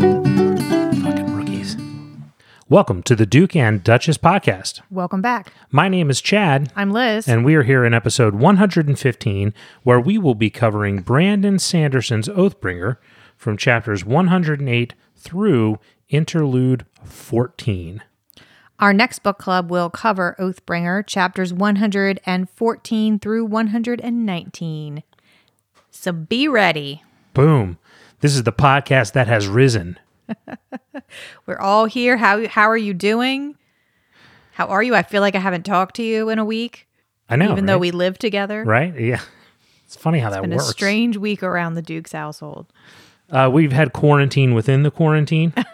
Fucking rookies. Welcome to the Duke and Duchess podcast. Welcome back. My name is Chad, I'm Liz. and we are here in episode 115, where we will be covering Brandon Sanderson's Oathbringer from chapters 108 through interlude 14. Our next book club will cover Oathbringer chapters 114 through 119. So be ready. Boom. This is the podcast that has risen. We're all here. How how are you doing? How are you? I feel like I haven't talked to you in a week, I know. even though we live together. Right? Yeah. It's funny how that Been works. a strange week around the Duke's household. uh, we've had quarantine within the quarantine.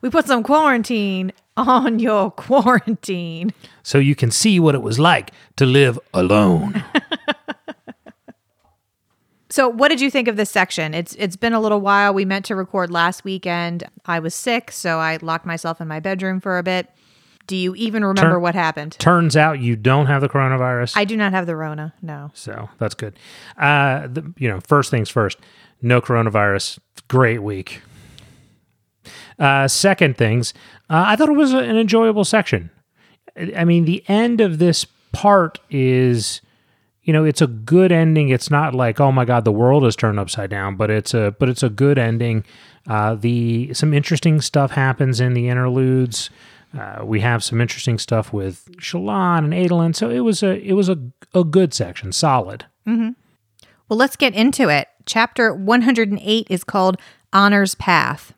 We put some quarantine on your quarantine. so you can see what it was like to live alone. So, what did you think of this section? It's it's been a little while. We meant to record last weekend. I was sick, so I locked myself in my bedroom for a bit. Do you even remember Turn- what happened? Turns out you don't have the coronavirus. I do not have the Rona. No. so that's good. Uh, the, you know, first things first, no coronavirus. Great week. Uh, second things, uh, I thought it was an enjoyable section. I mean, the end of this part is, you know, it's a good ending. It's not like, oh my god, the world is turned upside down, but it's a but it's a good ending. Uh, the some interesting stuff happens in the interludes. Uh, we have some interesting stuff with Shallan and Adolin, so it was a it was a a good section, solid. Mm-hmm. Well, let's get into it. Chapter 108 is called Honor's Path.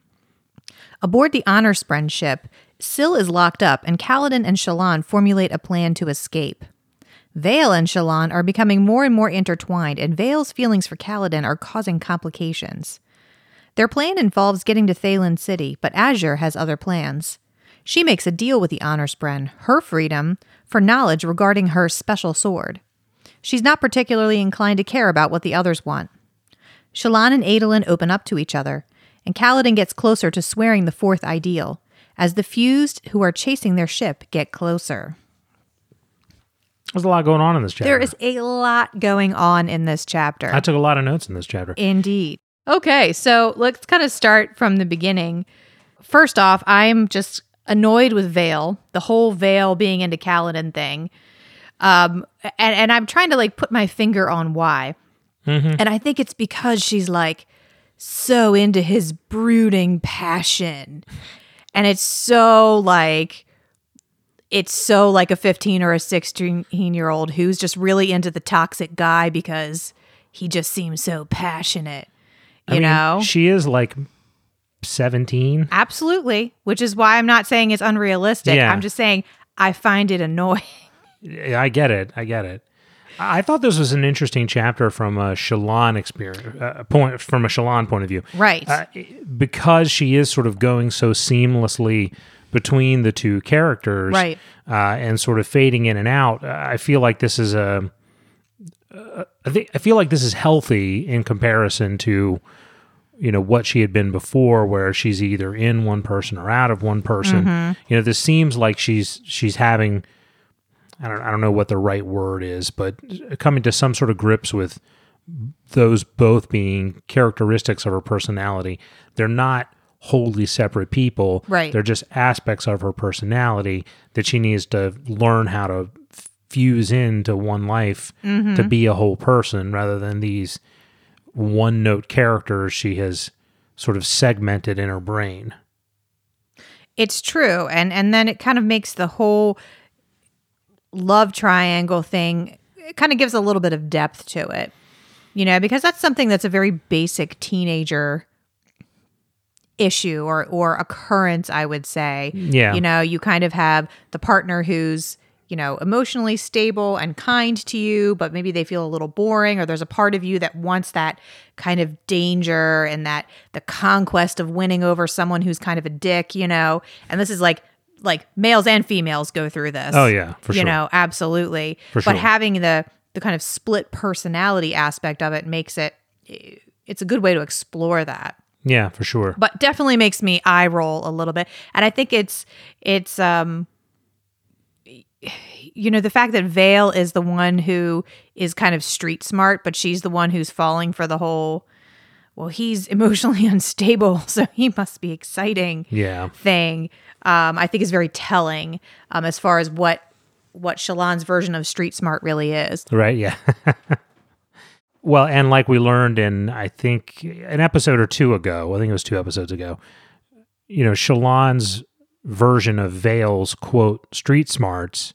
Aboard the Honor Spren ship, Syl is locked up, and Kaladin and Shallan formulate a plan to escape. Veil and Shallan are becoming more and more intertwined, and Veil's feelings for Kaladin are causing complications. Their plan involves getting to Thaylen City, but Azure has other plans. She makes a deal with the Honor Spren, her freedom, for knowledge regarding her special sword. She's not particularly inclined to care about what the others want. Shallan and Adolin open up to each other, and Kaladin gets closer to swearing the fourth ideal, as the fused who are chasing their ship get closer. There's a lot going on in this chapter. There is a lot going on in this chapter. I took a lot of notes in this chapter. Indeed. Okay, so let's kind of start from the beginning. First off, I'm just annoyed with Veil, the whole Veil being into Kaladin thing. Um, and, and I'm trying to like put my finger on why. And I think it's because she's like so into his brooding passion. And it's so like it's so like a 15 or a 16 year old who's just really into the toxic guy because he just seems so passionate. You I mean, know? she is like 17. Absolutely. Which is why I'm not saying it's unrealistic. Yeah. I'm just saying I find it annoying. I get it. I get it. I thought this was an interesting chapter from a Shallan experience uh, point from a Shallan point of view. Right. Uh, because she is sort of going so seamlessly between the two characters, Right. Uh, and sort of fading in and out. I feel like this is a. Uh, I think I feel like this is healthy in comparison to, you know, what she had been before, where she's either in one person or out of one person. Mm-hmm. You know, this seems like she's she's having. I don't I don't know what the right word is, but coming to some sort of grips with those both being characteristics of her personality. They're not wholly separate people. Right. They're just aspects of her personality that she needs to learn how to fuse into one life mm-hmm. to be a whole person rather than these one note characters she has sort of segmented in her brain. It's true. And and then it kind of makes the whole love triangle thing it kind of gives a little bit of depth to it. You know, because that's something that's a very basic teenager issue or or occurrence, I would say. Yeah. You know, you kind of have the partner who's you know, emotionally stable and kind to you, but maybe they feel a little boring, or there's a part of you that wants that kind of danger and that the conquest of winning over someone who's kind of a dick, you know. And this is like like males and females go through this. Oh, yeah, for you sure. You know, absolutely. For but sure. having the the kind of split personality aspect of it makes it it's a good way to explore that. Yeah, for sure. but definitely makes me eye roll a little bit. And I think it's it's um you know the fact that Veil is the one who is kind of street smart, but she's the one who's falling for the whole. Well, he's emotionally unstable, so he must be exciting. Yeah. thing. Um, I think is very telling um, as far as what what Shallan's version of street smart really is. Right. Yeah. well, and like we learned in, I think, an episode or two ago, I think it was two episodes ago, you know, Shallan's version of Veil's quote, street smarts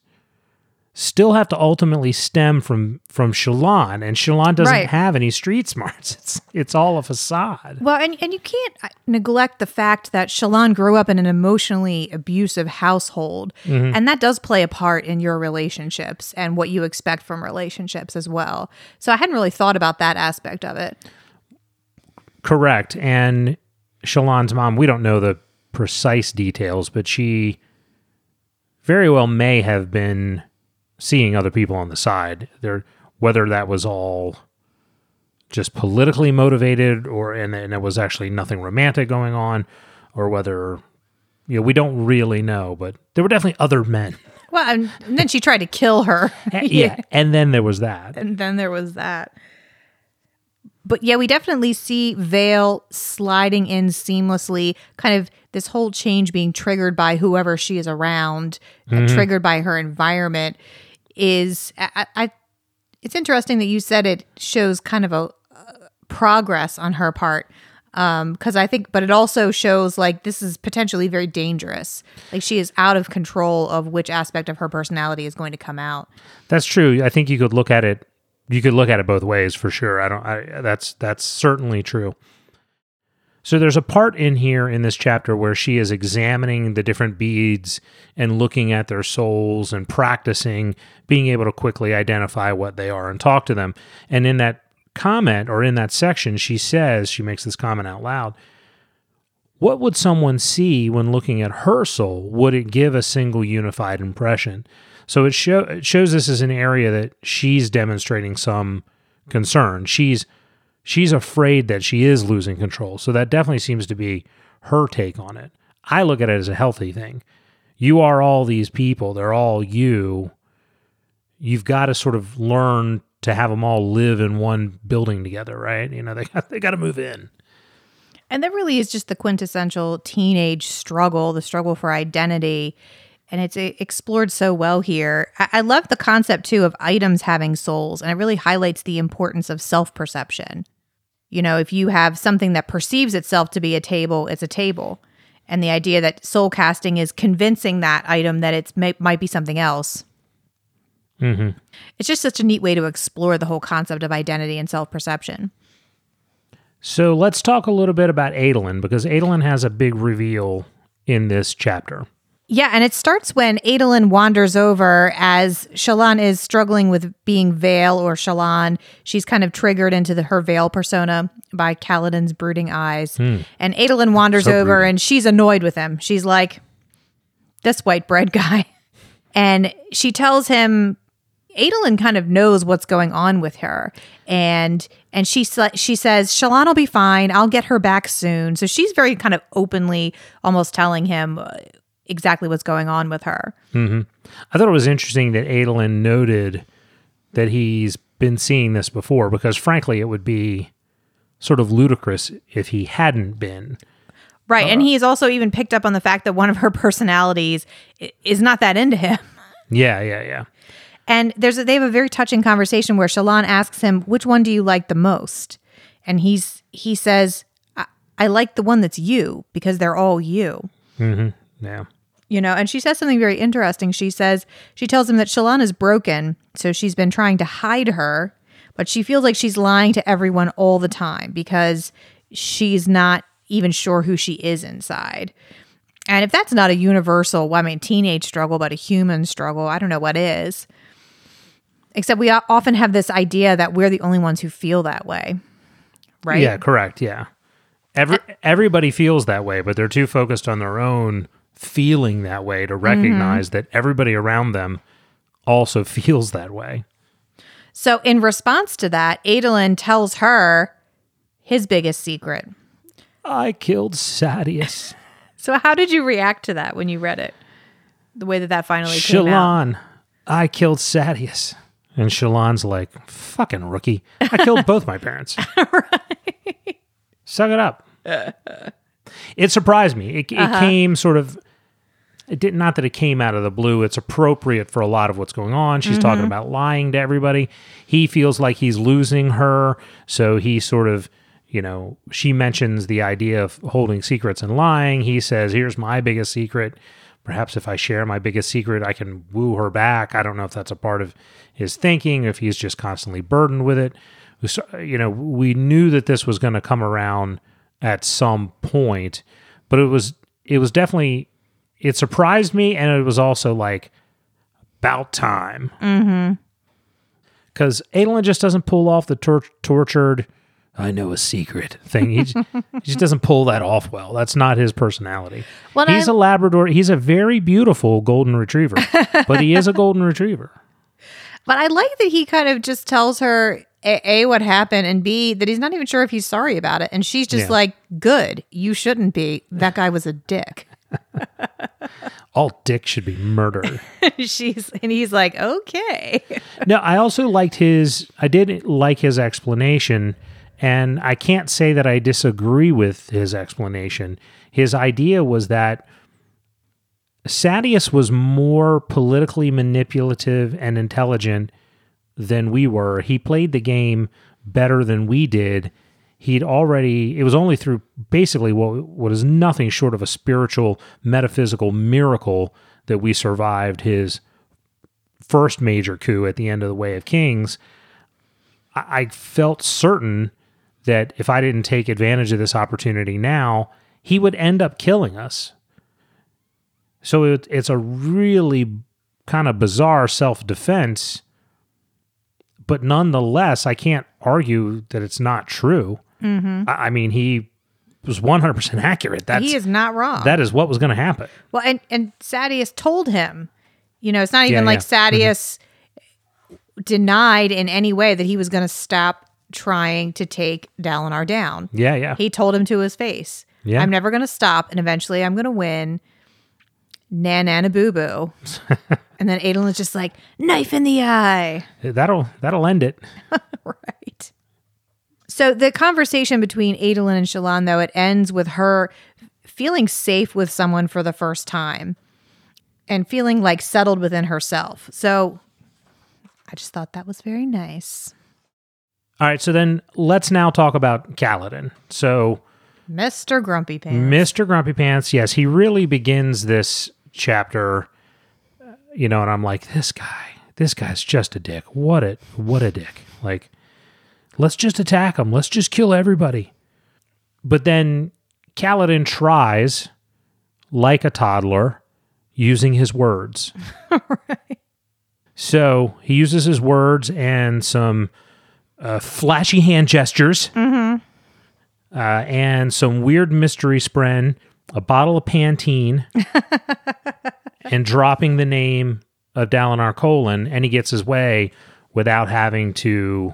still have to ultimately stem from from Shallan and Shallan doesn't Right. have any street smarts. It's it's all a facade. Well, and, and you can't uh, neglect the fact that Shallan grew up in an emotionally abusive household. And that does play a part in your relationships and what you expect from relationships as well. So I hadn't really thought about that aspect of it. Correct. And Shallan's mom, we don't know the precise details, but she very well may have been seeing other people on the side. There whether that was all just politically motivated or and, and it was actually nothing romantic going on, or whether you know, we don't really know, but there were definitely other men. Well, and, then she tried to kill her. yeah. And then there was that. and then there was that. But yeah, we definitely see Veil sliding in seamlessly, kind of this whole change being triggered by whoever she is around, uh, triggered by her environment. Is I, I, it's interesting that you said it shows kind of a uh, progress on her part. Because I think, but it also shows like this is potentially very dangerous. Like she is out of control of which aspect of her personality is going to come out. That's true. I think you could look at it. You could look at it both ways for sure. I don't. I, that's that's certainly true. So there's a part in here in this chapter where she is examining the different beads and looking at their souls and practicing being able to quickly identify what they are and talk to them. And in that comment or in that section, she says she makes this comment out loud. What would someone see when looking at her soul? Would it give a single unified impression? So it, show, it shows this as an area that she's demonstrating some concern. She's she's afraid that she is losing control. So that definitely seems to be her take on it. I look at it as a healthy thing. You are all these people. They're all you. You've got to sort of learn to have them all live in one building together, right? You know, they got, they got to move in. And that really is just the quintessential teenage struggle, the struggle for identity. And it's explored so well here. I, I love the concept too of items having souls, and it really highlights the importance of self perception. You know, if you have something that perceives itself to be a table, it's a table. And the idea that soul casting is convincing that item that it may, might be something else. hmm It's just such a neat way to explore the whole concept of identity and self perception. So let's talk a little bit about Adolin because Adolin has a big reveal in this chapter. Yeah, and it starts when Adolin wanders over as Shallan is struggling with being Veil or Shallan. She's kind of triggered into the, her Veil persona by Kaladin's brooding eyes. Hmm. And Adolin wanders So over brooding. and she's annoyed with him. She's like, this white bread guy. And she tells him Adolin kind of knows what's going on with her, and and she she says Shallan will be fine. I'll get her back soon. So she's very kind of openly, almost telling him exactly what's going on with her. Mm-hmm. I thought it was interesting that Adolin noted that he's been seeing this before because, frankly, it would be sort of ludicrous if he hadn't been. Right, and uh-huh. he's also even picked up on the fact that one of her personalities is not that into him. Yeah, yeah, yeah. And there's a, they have a very touching conversation where Shallan asks him, "Which one do you like the most?" And he's he says, "I, I like the one that's you because they're all you." Mm-hmm. Yeah. You know, and she says something very interesting. She says she tells him that Shallan is broken, so she's been trying to hide her, but she feels like she's lying to everyone all the time because she's not even sure who she is inside. And if that's not a universal, well, I mean, teenage struggle, but a human struggle, I don't know what is. Except we often have this idea that we're the only ones who feel that way, right? Yeah, correct. Yeah. Every, everybody feels that way, but they're too focused on their own feeling that way to mm-hmm. recognize that everybody around them also feels that way. So, in response to that, Adolin tells her his biggest secret. I killed Sadeas. So how did you react to that when you read it? The way that that finally came out. Shallan, I killed Sadeas. And Shallan's like, fucking rookie. I killed both my parents. Suck it up. it surprised me. It, it uh-huh. came sort of, it did not that it came out of the blue. It's appropriate for a lot of what's going on. She's talking mm-hmm. about lying to everybody. He feels like he's losing her. So he sort of, you know, she mentions the idea of holding secrets and lying. He says, here's my biggest secret. Perhaps if I share my biggest secret, I can woo her back. I don't know if that's a part of his thinking, if he's just constantly burdened with it. So, You know, we knew that this was going to come around at some point, but it was it was definitely it surprised me, and it was also like about time. Mm-hmm. Because Adolin just doesn't pull off the tor- tortured. I know a secret thing. He just, he just doesn't pull that off well. That's not his personality. Well, he's a Labrador. He's a very beautiful golden retriever, but he is a golden retriever. But I like that he kind of just tells her a, a what happened and b that he's not even sure if he's sorry about it, and she's just Yeah. like, "Good, you shouldn't be. That guy was a dick." All dicks should be murdered. she's and he's like, "Okay." no, I also liked his. I did like his explanation, and I can't say that I disagree with his explanation. His idea was that Sadeas was more politically manipulative and intelligent than we were. He played the game better than we did. He'd already, it was only through basically what, what is nothing short of a spiritual, metaphysical miracle that we survived his first major coup at the end of the Way of Kings. I, I felt certain that if I didn't take advantage of this opportunity now, he would end up killing us. So it, it's a really kind of bizarre self defense, but nonetheless, I can't argue that it's not true. I, I mean, he was 100% accurate. That's, he is not wrong. that is what was going to happen. well, and and Sadeas told him, you know, it's not even Yeah, like yeah. Mm-hmm. Sadeas denied in any way that he was going to stop trying to take Dalinar down. Yeah, yeah. He told him to his face, Yeah. I'm never going to stop, and eventually I'm going to win. Nan Nana Boo Boo. and then Adolin is just like, knife in the eye. that'll that'll end it. right. So the conversation between Adolin and Shallan, though, it ends with her feeling safe with someone for the first time and feeling like settled within herself. So I just thought that was very nice. All right, so then let's now talk about Kaladin. So Mr. Grumpy Pants. Mr. Grumpy Pants, yes, he really begins this chapter, you know, and I'm like, this guy, this guy's just a dick. What a what a dick. Like, let's just attack them. Let's just kill everybody. But then Kaladin tries, like a toddler, using his words. So he uses his words and some uh, flashy hand gestures uh, and some weird mystery spren, a bottle of Pantene, and dropping the name of Dalinar Kholin, and he gets his way without having to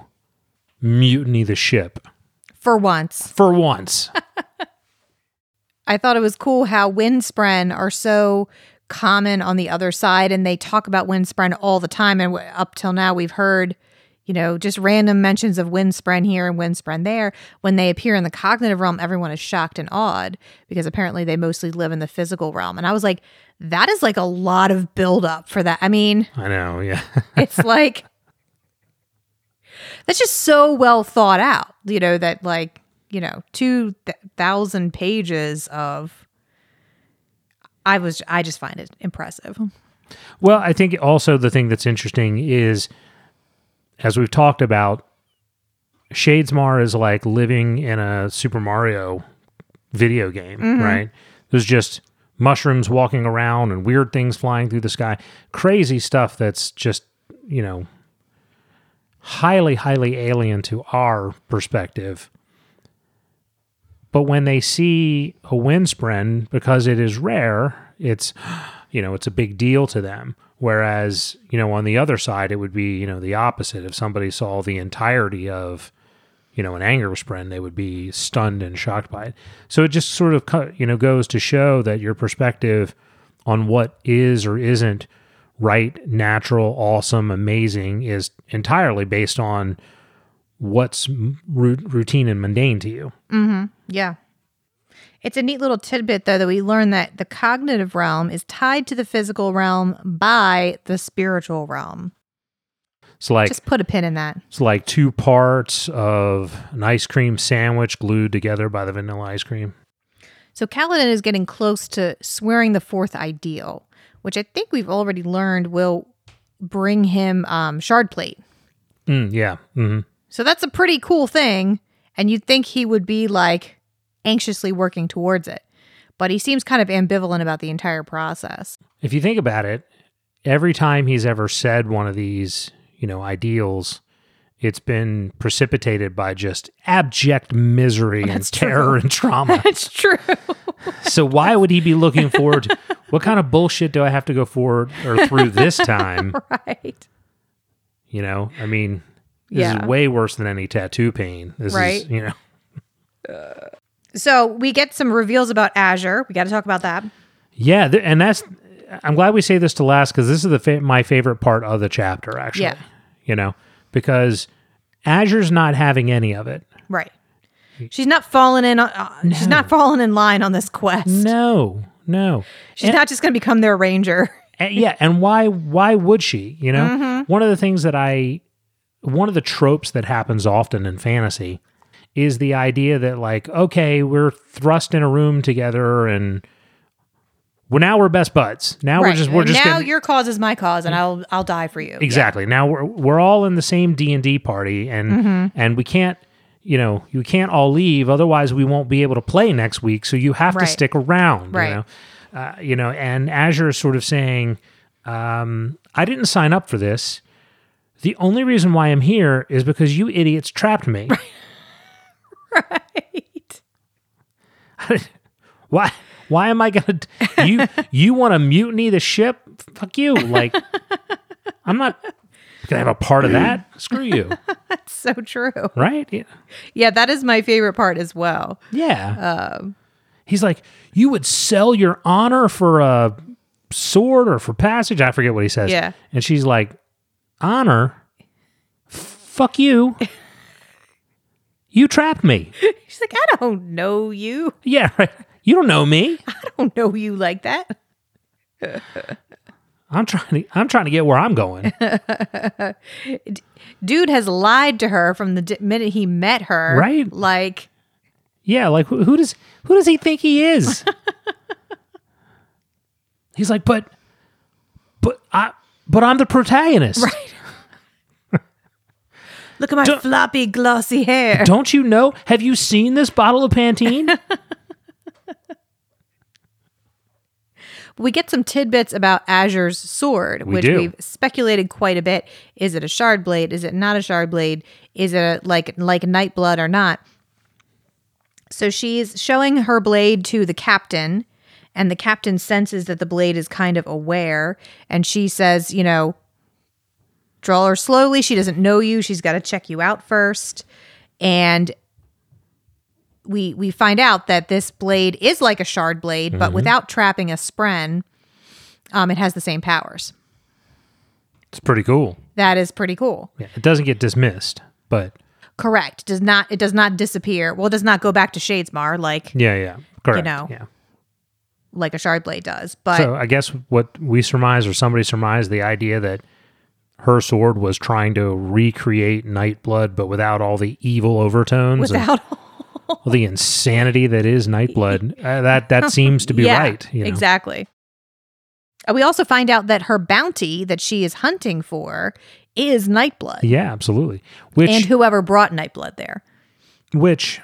mutiny the ship For once. for once. I thought it was cool how windspren are so common on the other side and they talk about windspren all the time and up till now we've heard you know just random mentions of windspren here and windspren there when they appear in the cognitive realm everyone is shocked and awed because apparently they mostly live in the physical realm and i was like that is like a lot of buildup for that i mean I know, yeah. it's like that's just so well thought out you know that like you know 2000 pages of i was i just find it impressive Well, I think also the thing that's interesting is, as we've talked about, Shadesmar is like living in a Super Mario video game, mm-hmm. right? There's just mushrooms walking around and weird things flying through the sky. Crazy stuff that's just, you know, highly, highly alien to our perspective. But when they see a windspren, because it is rare, it's you know, it's a big deal to them. Whereas, you know, on the other side, it would be, you know, the opposite. If somebody saw the entirety of you know, an anger spren, they would be stunned and shocked by it. So it just sort of, you know, goes to show that your perspective on what is or isn't right, natural, awesome, amazing is entirely based on what's routine and mundane to you. Mm-hmm. Yeah. It's a neat little tidbit, though, that we learn that the cognitive realm is tied to the physical realm by the spiritual realm. So like Just put a pin in that. it's like two parts of an ice cream sandwich glued together by the vanilla ice cream. So Kaladin is getting close to swearing the fourth ideal, which I think we've already learned will bring him um, shard plate. Mm, yeah. hmm So that's a pretty cool thing. And you'd think he would be like anxiously working towards it. But he seems kind of ambivalent about the entire process. If you think about it, every time he's ever said one of these, you know, ideals, it's been precipitated by just abject misery oh, and That's terror and trauma. It's true. so why would he be looking forward to what kind of bullshit do I have to go forward or through this time? right. You know, I mean, this Yeah. is way worse than any tattoo pain. This Right. is, you know, So we get some reveals about Azure. We got to talk about that. yeah, th- and that's. I'm glad we say this to last because this is the fa- my favorite part of the chapter. Actually, Yeah. you know, because Azure's not having any of it. Right. She's not falling in. Uh, She's not falling in line on this quest. No, no. She's not just going to become their ranger. And- yeah, and why why would she? You know, Mm-hmm. one of the things that I one of the tropes that happens often in fantasy is the idea that like, okay, we're thrust in a room together and well now we're best buds. Now we're just we're just now gonna- your cause is my cause, and I'll I'll die for you. exactly. Now we're we're all in the same D&D party and Mm-hmm. and we can't you know, you can't all leave otherwise we won't be able to play next week, so you have Right. to stick around, Right. you know. Uh, you know, and Azure is sort of saying, um, I didn't sign up for this. The only reason why I'm here is because you idiots trapped me. Right. why? Why am I gonna? You you want to mutiny the ship? Fuck you! Like, I'm not gonna have a part of that. Screw you! That's so true. Right? Yeah. Yeah, that is my favorite part as well. Yeah. Um, He's like, you would sell your honor for a sword or for passage. I forget what he says. Yeah. And she's like, honor? Fuck you. you trapped me. She's like, I don't know you. Yeah, right. You don't know me. I don't know you like that. I'm trying to I'm trying to get where I'm going. Dude has lied to her from the minute he met her. Right. Like, Yeah, like who, who does who does he think he is? He's like, but but I but I'm the protagonist. Right. look at my Don't- floppy, glossy hair. Don't you know? Have you seen this bottle of Pantene? We get some tidbits about Azure's sword, We which do. we've speculated quite a bit. Is it a shard blade? Is it not a shard blade? Is it a, like like Nightblood or not? So she's showing her blade to the captain, and the captain senses that the blade is kind of aware, and she says, you know, draw her slowly. She doesn't know you. She's got to check you out first, and we we find out that this blade is like a shard blade, but without trapping a spren, um, it has the same powers. it's pretty cool. That is pretty cool. Yeah, it doesn't get dismissed, but Correct. Does not it does not disappear. Well, it does not go back to Shadesmar like yeah, yeah, correct. you know. yeah. like a shard blade does. But So I guess what we surmise or somebody surmised the idea that her sword was trying to recreate Nightblood, but without all the evil overtones and all the insanity that is Nightblood. Uh, that that seems to be yeah, right. You know? Exactly. Uh, We also find out that her bounty that she is hunting for is Nightblood. Yeah, absolutely. Which And whoever brought Nightblood there. which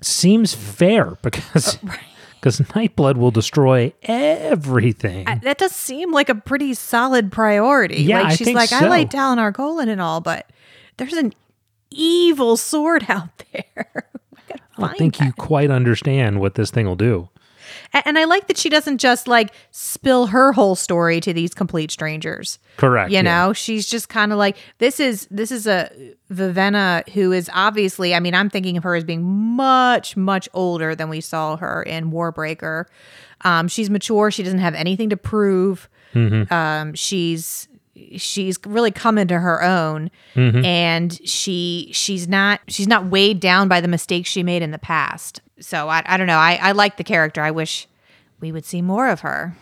seems fair because because Nightblood will destroy everything. I- that does seem like a pretty solid priority. Yeah, like I she's think like, I like Dalinar Kholin and all, but there's an evil sword out there. I don't think that. you quite understand what this thing will do. And I like that she doesn't just like spill her whole story to these complete strangers. Correct. You yeah. know, she's just kind of like this is this is a Vivenna who is obviously. I mean, I'm thinking of her as being much much older than we saw her in Warbreaker. Um, she's mature. She doesn't have anything to prove. Um, she's she's really come into her own, mm-hmm. and she she's not she's not weighed down by the mistakes she made in the past. So I I don't know. I I like the character. I wish we would see more of her.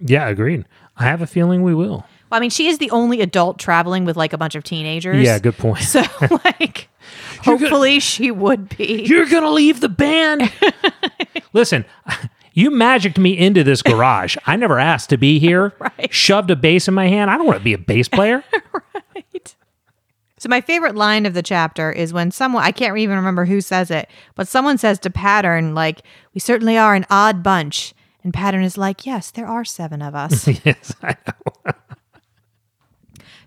Yeah, agreed. I have a feeling we will. Well, I mean, she is the only adult traveling with like a bunch of teenagers. Yeah, good point. So, like, hopefully she would be. You're gonna leave the band. Listen, you magicked me into this garage. I never asked to be here. Right. Shoved a bass in my hand. I don't want to be a bass player. Right. So, my favorite line of the chapter is when someone, I can't even remember who says it, but someone says to Pattern, like, we certainly are an odd bunch. And Pattern is like, yes, there are seven of us. yes, I know.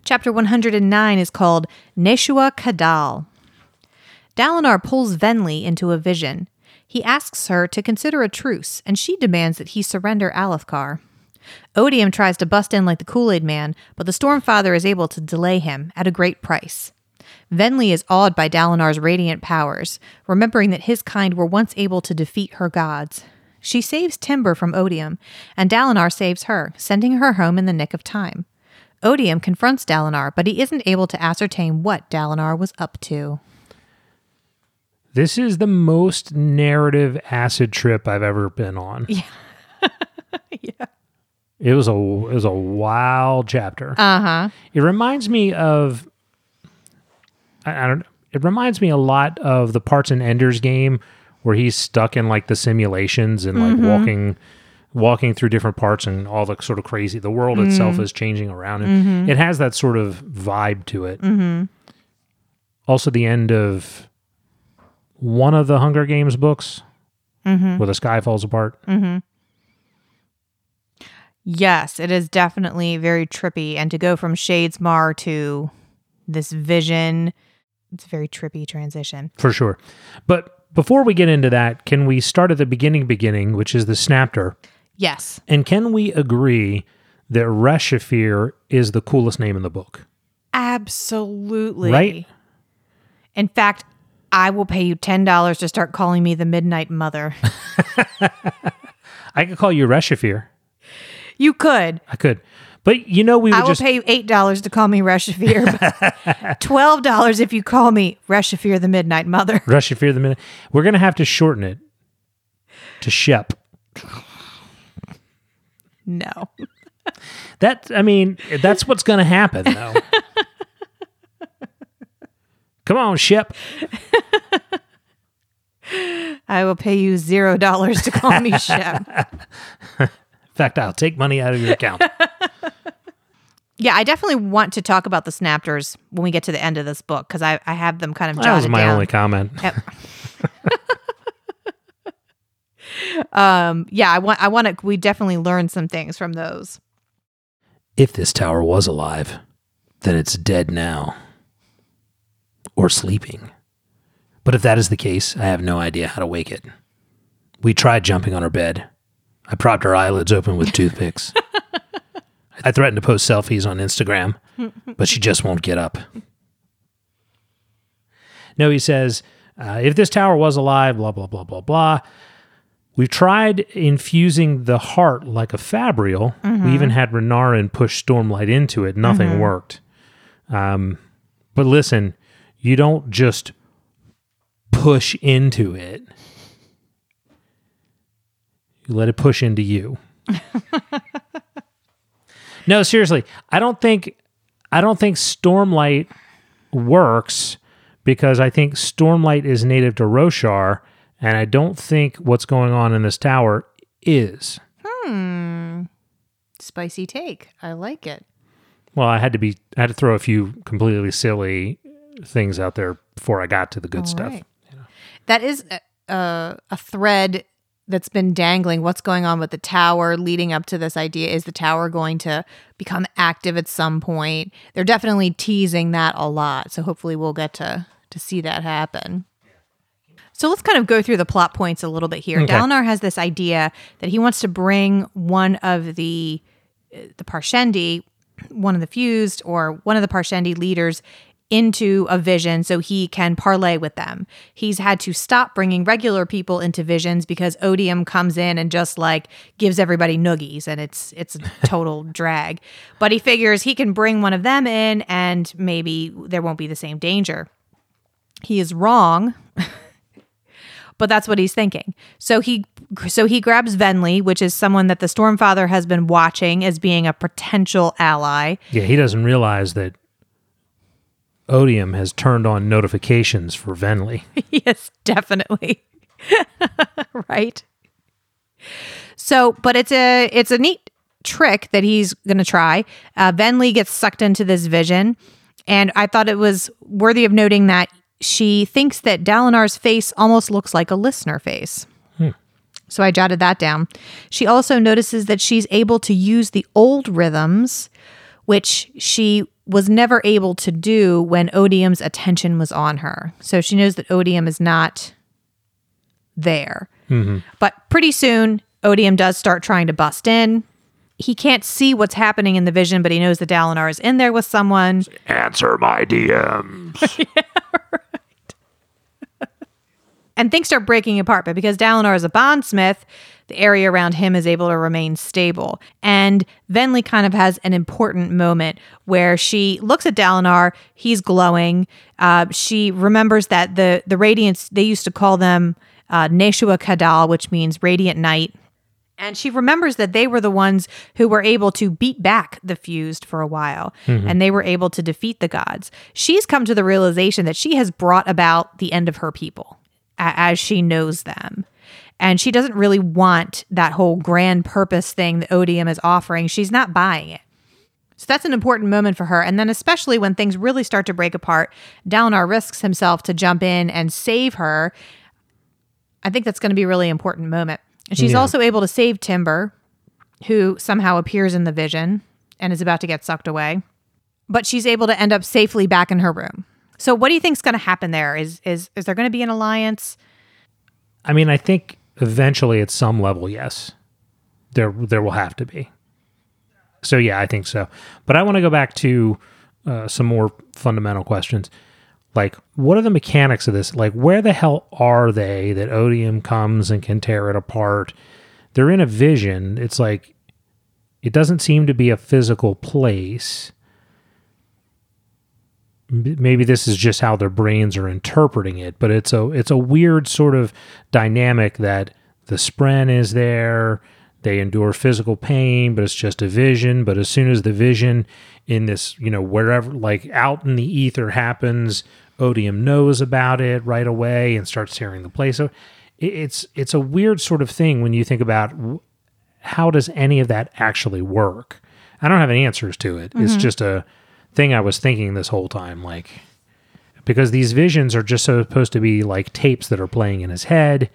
Chapter 109 is called Neshua Kadal. Dalinar pulls Venli into a vision. He asks her to consider a truce, and she demands that he surrender Alethkar. Odium tries to bust in like the Kool Aid Man, but the Stormfather is able to delay him at a great price. Venli is awed by Dalinar's radiant powers, remembering that his kind were once able to defeat her gods. She saves Timber from Odium, and Dalinar saves her, sending her home in the nick of time. Odium confronts Dalinar, but he isn't able to ascertain what Dalinar was up to. This is the most narrative acid trip I've ever been on. Yeah. yeah. It was a it was a wild chapter. Uh huh. It reminds me of I, I don't it reminds me a lot of the parts in Ender's game where he's stuck in like the simulations and like mm-hmm. walking walking through different parts and all the sort of crazy the world mm-hmm. itself is changing around him. Mm-hmm. It has that sort of vibe to it. Also the end of one of the Hunger Games books mm-hmm. where the sky falls apart. Mm-hmm. Yes, it is definitely very trippy. And to go from Shadesmar to this vision, it's a very trippy transition. For sure. But before we get into that, can we start at the beginning beginning, which is the Snapter? Yes. And can we agree that Re-Shephir is the coolest name in the book? Absolutely. Right? In fact, I will pay you $10 to start calling me the Midnight Mother. I could call you Re-Shephir. you could. I could. But you know, we. I will just pay you $8 to call me Re-Shephir. $12 if you call me Re-Shephir the Midnight Mother. Reshafir the minute. We're going to have to shorten it to Shep. No. That, I mean, that's what's going to happen, though. Come on, Shep. I will pay you $0 to call me Shep. In fact, I'll take money out of your account. Yeah, I definitely want to talk about the Snapters when we get to the end of this book because I, I have them kind of that was my down. only comment. Yep. um, yeah, I want I want to. We definitely learned some things from those. If this tower was alive, then it's dead now. Or sleeping. But if that is the case, I have no idea how to wake it. We tried jumping on her bed. I propped her eyelids open with toothpicks. I threatened to post selfies on Instagram, but she just won't get up. No, he says, uh, if this tower was alive, blah, blah, blah, blah, blah. We've tried infusing the heart like a fabrial. We even had Renarin push Stormlight into it. Nothing worked. Um, but listen, you don't just push into it. You let it push into you. no, seriously, I don't think I don't think Stormlight works because I think Stormlight is native to Roshar, and I don't think what's going on in this tower is. Hmm. Spicy take. I like it. Well, I had to be I had to throw a few completely silly things out there before I got to the good stuff. right. That is a, a, thread that's been dangling. What's going on with the tower leading up to this idea? Is the tower going to become active at some point? They're definitely teasing that a lot. So hopefully we'll get to to see that happen. So let's kind of go through the plot points a little bit here. Okay. Dalinar has this idea that he wants to bring one of the the Parshendi, one of the fused or one of the Parshendi leaders into a vision so he can parlay with them. He's had to stop bringing regular people into visions because Odium comes in and just like gives everybody noogies and it's it's a total drag. But he figures he can bring one of them in and maybe there won't be the same danger. He is wrong. but that's what he's thinking. So he so he grabs Venli, which is someone that the Stormfather has been watching as being a potential ally. Yeah, he doesn't realize that Odium has turned on notifications for Venli. yes, definitely. right. So, but it's a it's a neat trick that he's going to try. Uh, Venli gets sucked into this vision, and I thought it was worthy of noting that she thinks that Dalinar's face almost looks like a listener face. So I jotted that down. She also notices that she's able to use the old rhythms, which she was never able to do when Odium's attention was on her. So she knows that Odium is not there. Mm-hmm. But pretty soon, Odium does start trying to bust in. He can't see what's happening in the vision, but he knows that Dalinar is in there with someone. Answer my DMs. and things start breaking apart. But because Dalinar is a bondsmith, the area around him is able to remain stable. And Venli kind of has an important moment where she looks at Dalinar. He's glowing. Uh, she remembers that the the radiants they used to call them uh, Neshua Kadal, which means radiant night. And she remembers that they were the ones who were able to beat back the fused for a while and they were able to defeat the gods. She's come to the realization that she has brought about the end of her people a- as she knows them. And she doesn't really want that whole grand purpose thing that Odium is offering. She's not buying it. So that's an important moment for her. And then, especially when things really start to break apart, Dalinar risks himself to jump in and save her. I think that's going to be a really important moment. And she's Yeah. also able to save Timber, who somehow appears in the vision and is about to get sucked away. But she's able to end up safely back in her room. So what do you think is going to happen there? Is is is there going to be an alliance? I mean, I think eventually at some level, yes. There there will have to be. So yeah, I think so. But I want to go back to uh, some more fundamental questions. Like, what are the mechanics of this? Like, where the hell are they that Odium comes and can tear it apart? They're in a vision. It's like it doesn't seem to be a physical place. Maybe this is just how their brains are interpreting it, but it's a it's a weird sort of dynamic that the spren is there. They endure physical pain, but it's just a vision. But as soon as the vision in this, you know, wherever, like out in the ether happens, Odium knows about it right away and starts tearing the place. So it's it's a weird sort of thing when you think about how does any of that actually work. I don't have any answers to it. It's mm-hmm. just a thing I was thinking this whole time, like because these visions are just supposed to be like tapes that are playing in his head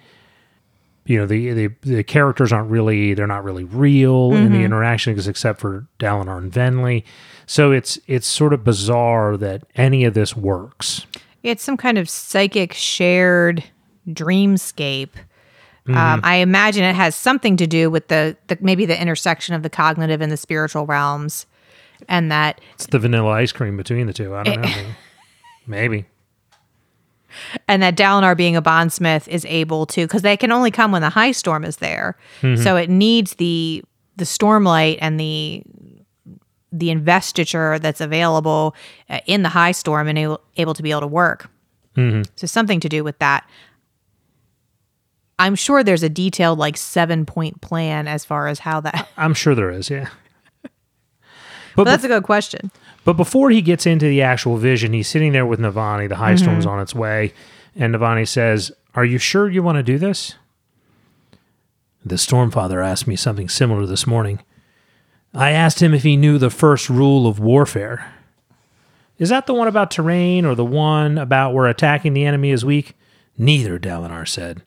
you know the, the the characters aren't really they're not really real in the interactions except for Dalinar and Venli. So it's it's sort of bizarre that any of this works. It's some kind of psychic shared dreamscape. Um, I imagine it has something to do with the, the maybe the intersection of the cognitive and the spiritual realms, and that It's the vanilla ice cream between the two. I don't know. Maybe. and that Dalinar being a bondsmith is able to because they can only come when the high storm is there. So it needs the the stormlight and the the investiture that's available uh, in the high storm and able, able to be able to work. So something to do with that. I'm sure there's a detailed like seven point plan as far as how that. I'm sure there is, yeah. But that's a good question. But before he gets into the actual vision, he's sitting there with Navani. The high storm's on its way. And Navani says, Are you sure you want to do this? The Stormfather asked me something similar this morning. I asked him if he knew the first rule of warfare. Is that the one about terrain or the one about where attacking the enemy is weak? Neither, Dalinar said.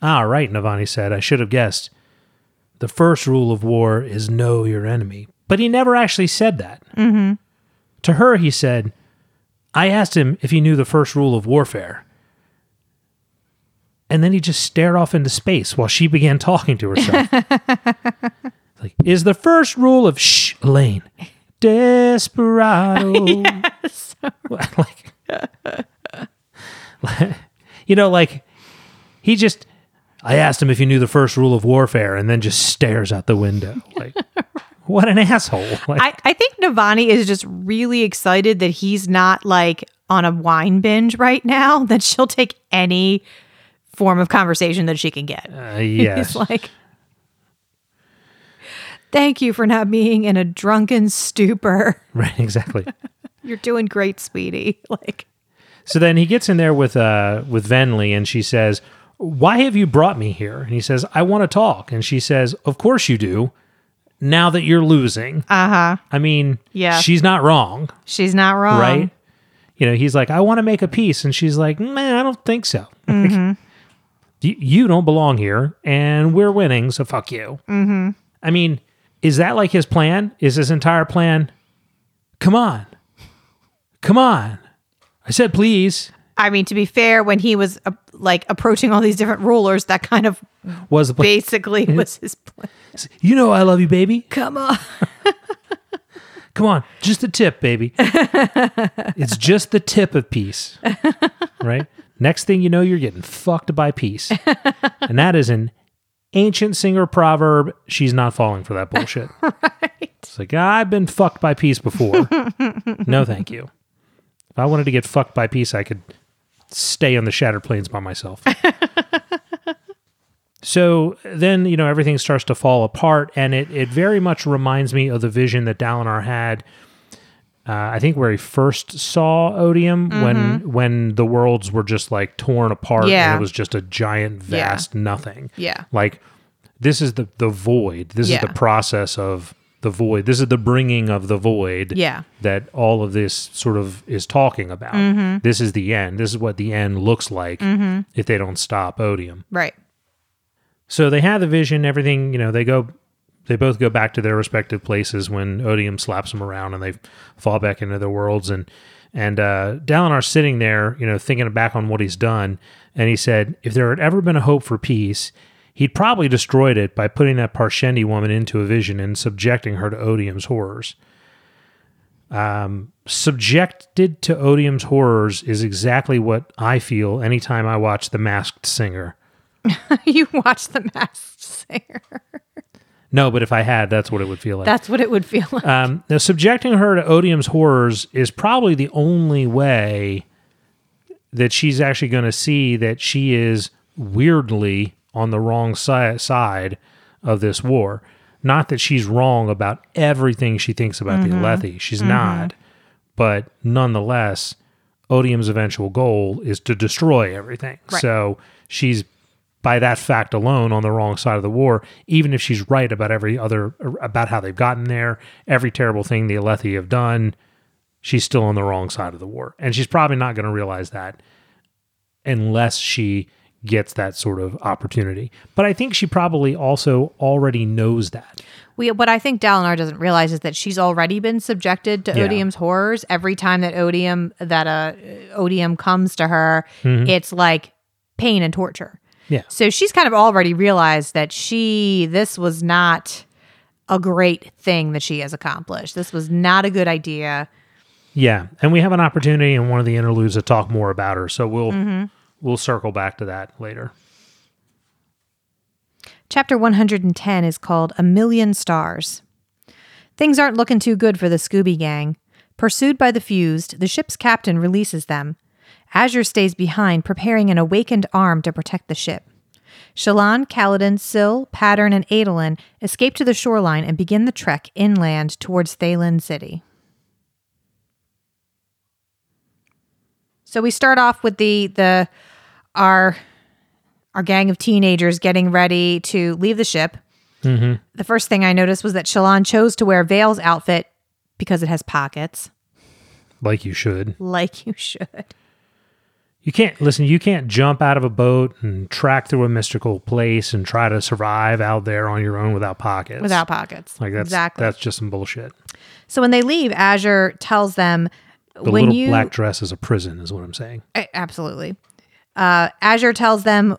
Ah, right, Navani said. I should have guessed. The first rule of war is know your enemy. But he never actually said that. Mm-hmm. To her, he said, I asked him if he knew the first rule of warfare. And then he just stared off into space while she began talking to herself. like, is the first rule of shh, Elaine, desperado. like, you know, like he just. I asked him if he knew the first rule of warfare, and then just stares out the window. Like, what an asshole! Like, I, I think Navani is just really excited that he's not like on a wine binge right now, that she'll take any form of conversation that she can get. uh, yes, He's like, Thank you for not being in a drunken stupor. right, exactly. You're doing great, sweetie. Like, So then he gets in there with uh with Venli and she says, "Why have you brought me here?" And he says, "I want to talk." And she says, "Of course you do. Now that you're losing." uh huh. I mean, Yeah. she's not wrong, She's not wrong. right? You know, he's like, "I want to make a peace." And she's like, "Man, I don't think so." you, you don't belong here and we're winning, so fuck you. Mm-hmm. I mean, is that like his plan? Is his entire plan? Come on. Come on. I said please. I mean, to be fair, when he was uh, like approaching all these different rulers, that kind of Was basically was his plan. You know I love you, baby. Come on. Come on, just the tip, baby. it's just the tip of peace. Right? Next thing you know, you're getting fucked by peace. And that is an ancient singer proverb. She's not falling for that bullshit. Right. It's like, I've been fucked by peace before. no, thank you. If I wanted to get fucked by peace, I could stay on the Shattered Plains by myself. So then, you know, everything starts to fall apart, and it, it very much reminds me of the vision that Dalinar had. Uh, I think where he first saw Odium when when the worlds were just like torn apart, Yeah. and it was just a giant, vast nothing. Yeah. Like this is the the void. This Yeah. is the process of the void. This is the bringing of the void. Yeah. That all of this sort of is talking about. Mm-hmm. This is the end. This is what the end looks like if they don't stop Odium. Right. So they have the vision, everything, you know, they go they both go back to their respective places when Odium slaps them around and they fall back into their worlds and and uh Dalinar's sitting there, you know, thinking back on what he's done, and he said, if there had ever been a hope for peace, he'd probably destroyed it by putting that Parshendi woman into a vision and subjecting her to Odium's horrors. Um, subjected to Odium's horrors is exactly what I feel anytime I watch The Masked Singer. you watch The Masked Singer. No, but if I had, that's what it would feel like. That's what it would feel like. Um, now, subjecting her to Odium's horrors is probably the only way that she's actually going to see that she is weirdly on the wrong si- side of this war. Not that she's wrong about everything she thinks about the mm-hmm. Alethi. She's mm-hmm. not. But nonetheless, Odium's eventual goal is to destroy everything. Right. So she's by that fact alone on the wrong side of the war, even if she's right about every other about how they've gotten there, every terrible thing the Alethi have done, she's still on the wrong side of the war. And she's probably not going to realize that unless she gets that sort of opportunity. But I think she probably also already knows that. We, what I think Dalinar doesn't realize is that she's already been subjected to Yeah. Odium's horrors. Every time that Odium that uh, Odium comes to her, it's like pain and torture. Yeah. So she's kind of already realized that she this was not a great thing that she has accomplished. This was not a good idea. Yeah, and we have an opportunity in one of the interludes to talk more about her, so we'll we'll circle back to that later. Chapter 110 is called A Million Stars. Things aren't looking too good for the Scooby Gang. Pursued by the fused, the ship's captain releases them. Azure stays behind, preparing an awakened arm to protect the ship. Shallan, Kaladin, Syl, Pattern, and Adolin escape to the shoreline and begin the trek inland towards Thaylen City. So we start off with the the our our gang of teenagers getting ready to leave the ship. Mm-hmm. The first thing I noticed was that Shallan chose to wear Veil's outfit because it has pockets, Like you should. like you should. You can't listen. You can't jump out of a boat and track through a mystical place and try to survive out there on your own without pockets. Without pockets. like that's exactly. that's just some bullshit. so when they leave, Azure tells them The when little you black dress is a prison, is what I'm saying. Absolutely. Uh, Azure tells them,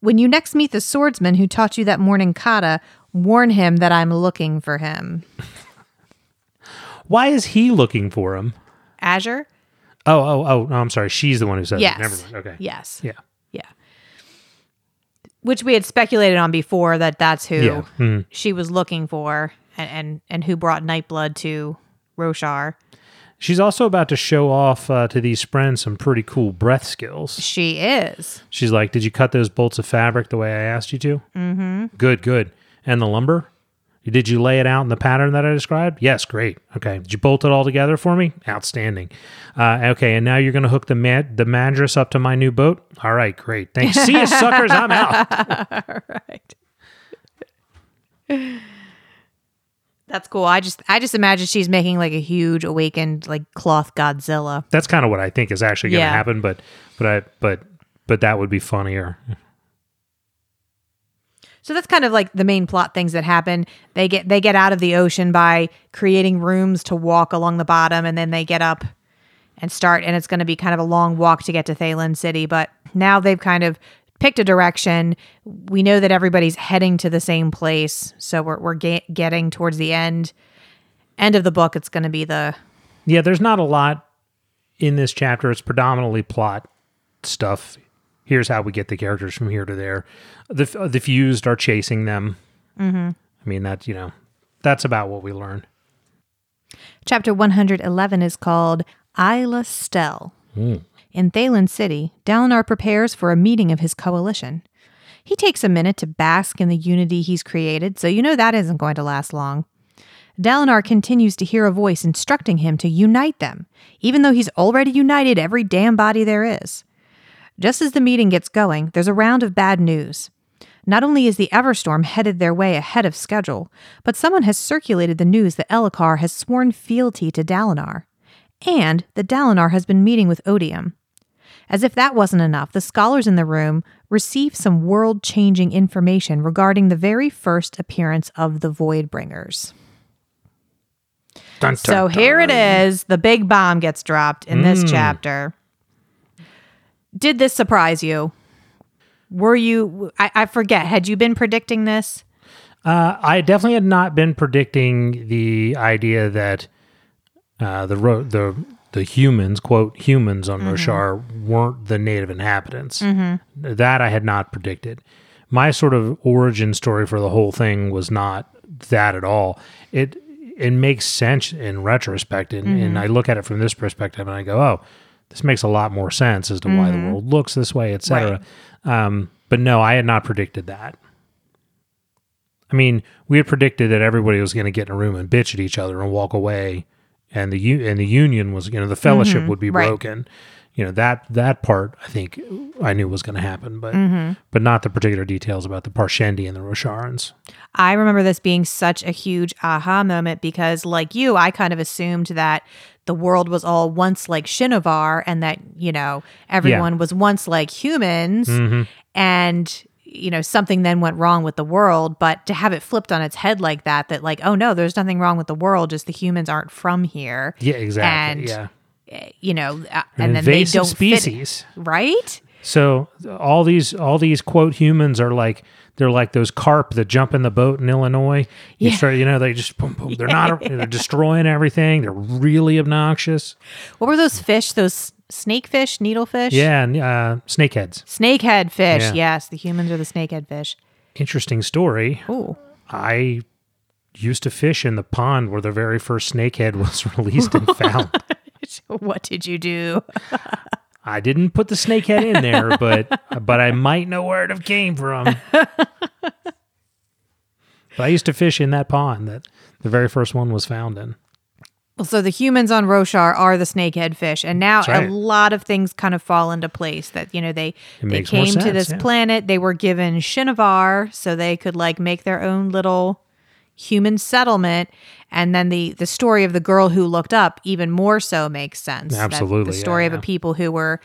"When you next meet the swordsman who taught you that morning kata, warn him that I'm looking for him." Why is he looking for him? Azure. Oh, oh, oh, no, I'm sorry. She's the one who says Yes. it. Never mind. Okay. Yes. Yeah. Yeah. Which we had speculated on before that that's who Yeah. Mhm. she was looking for and, and, and who brought Nightblood to Roshar. She's also about to show off uh, to these friends some pretty cool breath skills. She is. She's like, Did you cut those bolts of fabric the way I asked you to? Mm-hmm. Good, good. And the lumber? Did you lay it out in the pattern that I described? Yes, great. Okay. Did you bolt it all together for me? Outstanding. Uh, okay, and now you're going to hook the ma- the madras up to my new boat? All right, great. Thanks. See you, suckers. I'm out. right. That's cool. I just I just imagine she's making like a huge awakened like cloth Godzilla. That's kind of what I think is actually going to Yeah. happen, but but I but but that would be funnier. So that's kind of like the main plot things that happen. They get they get out of the ocean by creating rooms to walk along the bottom, and then they get up and start. And it's going to be kind of a long walk to get to Thaylen City. But now they've kind of picked a direction. We know that everybody's heading to the same place, so we're we're ga- getting towards the end end of the book. It's going to be the Yeah, there's not a lot in this chapter. It's predominantly plot stuff. Here's how we get the characters from here to there. The the fused are chasing them. Mm-hmm. I mean that you know that's about what we learn. Chapter 111 is called Eila Stele. In Thaylen City, Dalinar prepares for a meeting of his coalition. He takes a minute to bask in the unity he's created, so you know that isn't going to last long. Dalinar continues to hear a voice instructing him to unite them, even though he's already united every damn body there is. Just as the meeting gets going, there's a round of bad news. Not only is the Everstorm headed their way ahead of schedule, but someone has circulated the news that Elhokar has sworn fealty to Dalinar, and that Dalinar has been meeting with Odium. As if that wasn't enough, the scholars in the room receive some world changing information regarding the very first appearance of the Voidbringers. Dun, dun, So dun. here it is. The big bomb gets dropped in this chapter. Did this surprise you? Were you, I, I forget, had you been predicting this? Uh, I definitely had not been predicting the idea that uh, the ro- the the humans, quote humans on mm-hmm. Roshar, weren't the native inhabitants. Mm-hmm. That I had not predicted. My sort of origin story for the whole thing was not that at all. It it makes sense in retrospect, and, and mm-hmm. I look at it from this perspective, and I go, oh, this makes a lot more sense as to why the world looks this way, etc. Um, but no, I had not predicted that. I mean, we had predicted that everybody was going to get in a room and bitch at each other and walk away, and the u- and the union was, you know, the fellowship would be Mm-hmm. right. broken. You know that that part I think I knew was going to happen, but Mm-hmm. but not the particular details about the Parshendi and the Rosharans. I remember this being such a huge aha moment because, like you, I kind of assumed that the world was all once like Shinovar and that, you know, everyone was once like humans and, you know, something then went wrong with the world. But to have it flipped on its head like that, that, like, oh no, there's nothing wrong with the world, just the humans aren't from here. Yeah, exactly. And, yeah, eh, You know, uh, An and then they don't fit- species. right? So all these all these quote humans are like they're like those carp that jump in the boat in Illinois. You Yeah. start, you know, they just boom, boom. They're not they're destroying everything. They're really obnoxious. What were those fish? Those snakefish, needlefish? Yeah, and uh, snakeheads. Snakehead fish. Yeah. Yes, the humans are the snakehead fish. Interesting story. Ooh. I used to fish in the pond where the very first snakehead was released and found. what did you do? I didn't put the snakehead in there, but but I might know where it came from. but I used to fish in that pond that the very first one was found in. Well, so the humans on Roshar are the snakehead fish, and now right. a lot of things kind of fall into place. That you know they they makes more came to this yeah. planet, they were given Shinovar, so they could like make their own little human settlement, and then the the story of the girl who looked up even more so makes sense. That Absolutely, the yeah, story of yeah. a people who were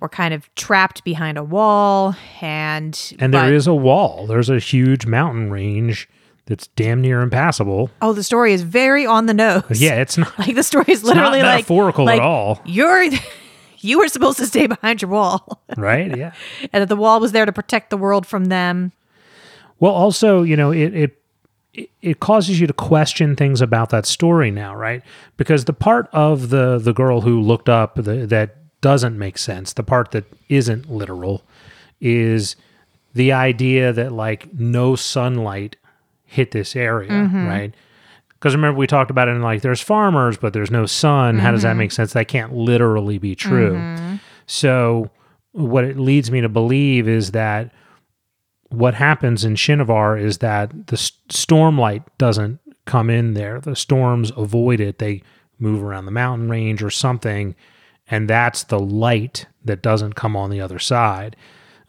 were kind of trapped behind a wall, and And but- there is a wall. There's a huge mountain range that's damn near impassable. oh, the story is very on the nose. Yeah, it's not. like the story is literally not like metaphorical like, at all. You're you were supposed to stay behind your wall, right? Yeah. and that the wall was there to protect the world from them. Well, also, you know, it, it it- it causes you to question things about that story now, right? Because the part of the the girl who looked up the, that doesn't make sense, the part that isn't literal, is the idea that like no sunlight hit this area, mm-hmm. right? Because remember we talked about it in like there's farmers, but there's no sun. How does that mm-hmm. make sense? That can't literally be true. Mm-hmm. So what it leads me to believe is that what happens in Shinovar is that the s- storm light doesn't come in there. The storms avoid it. They move around the mountain range or something, and that's the light that doesn't come on the other side.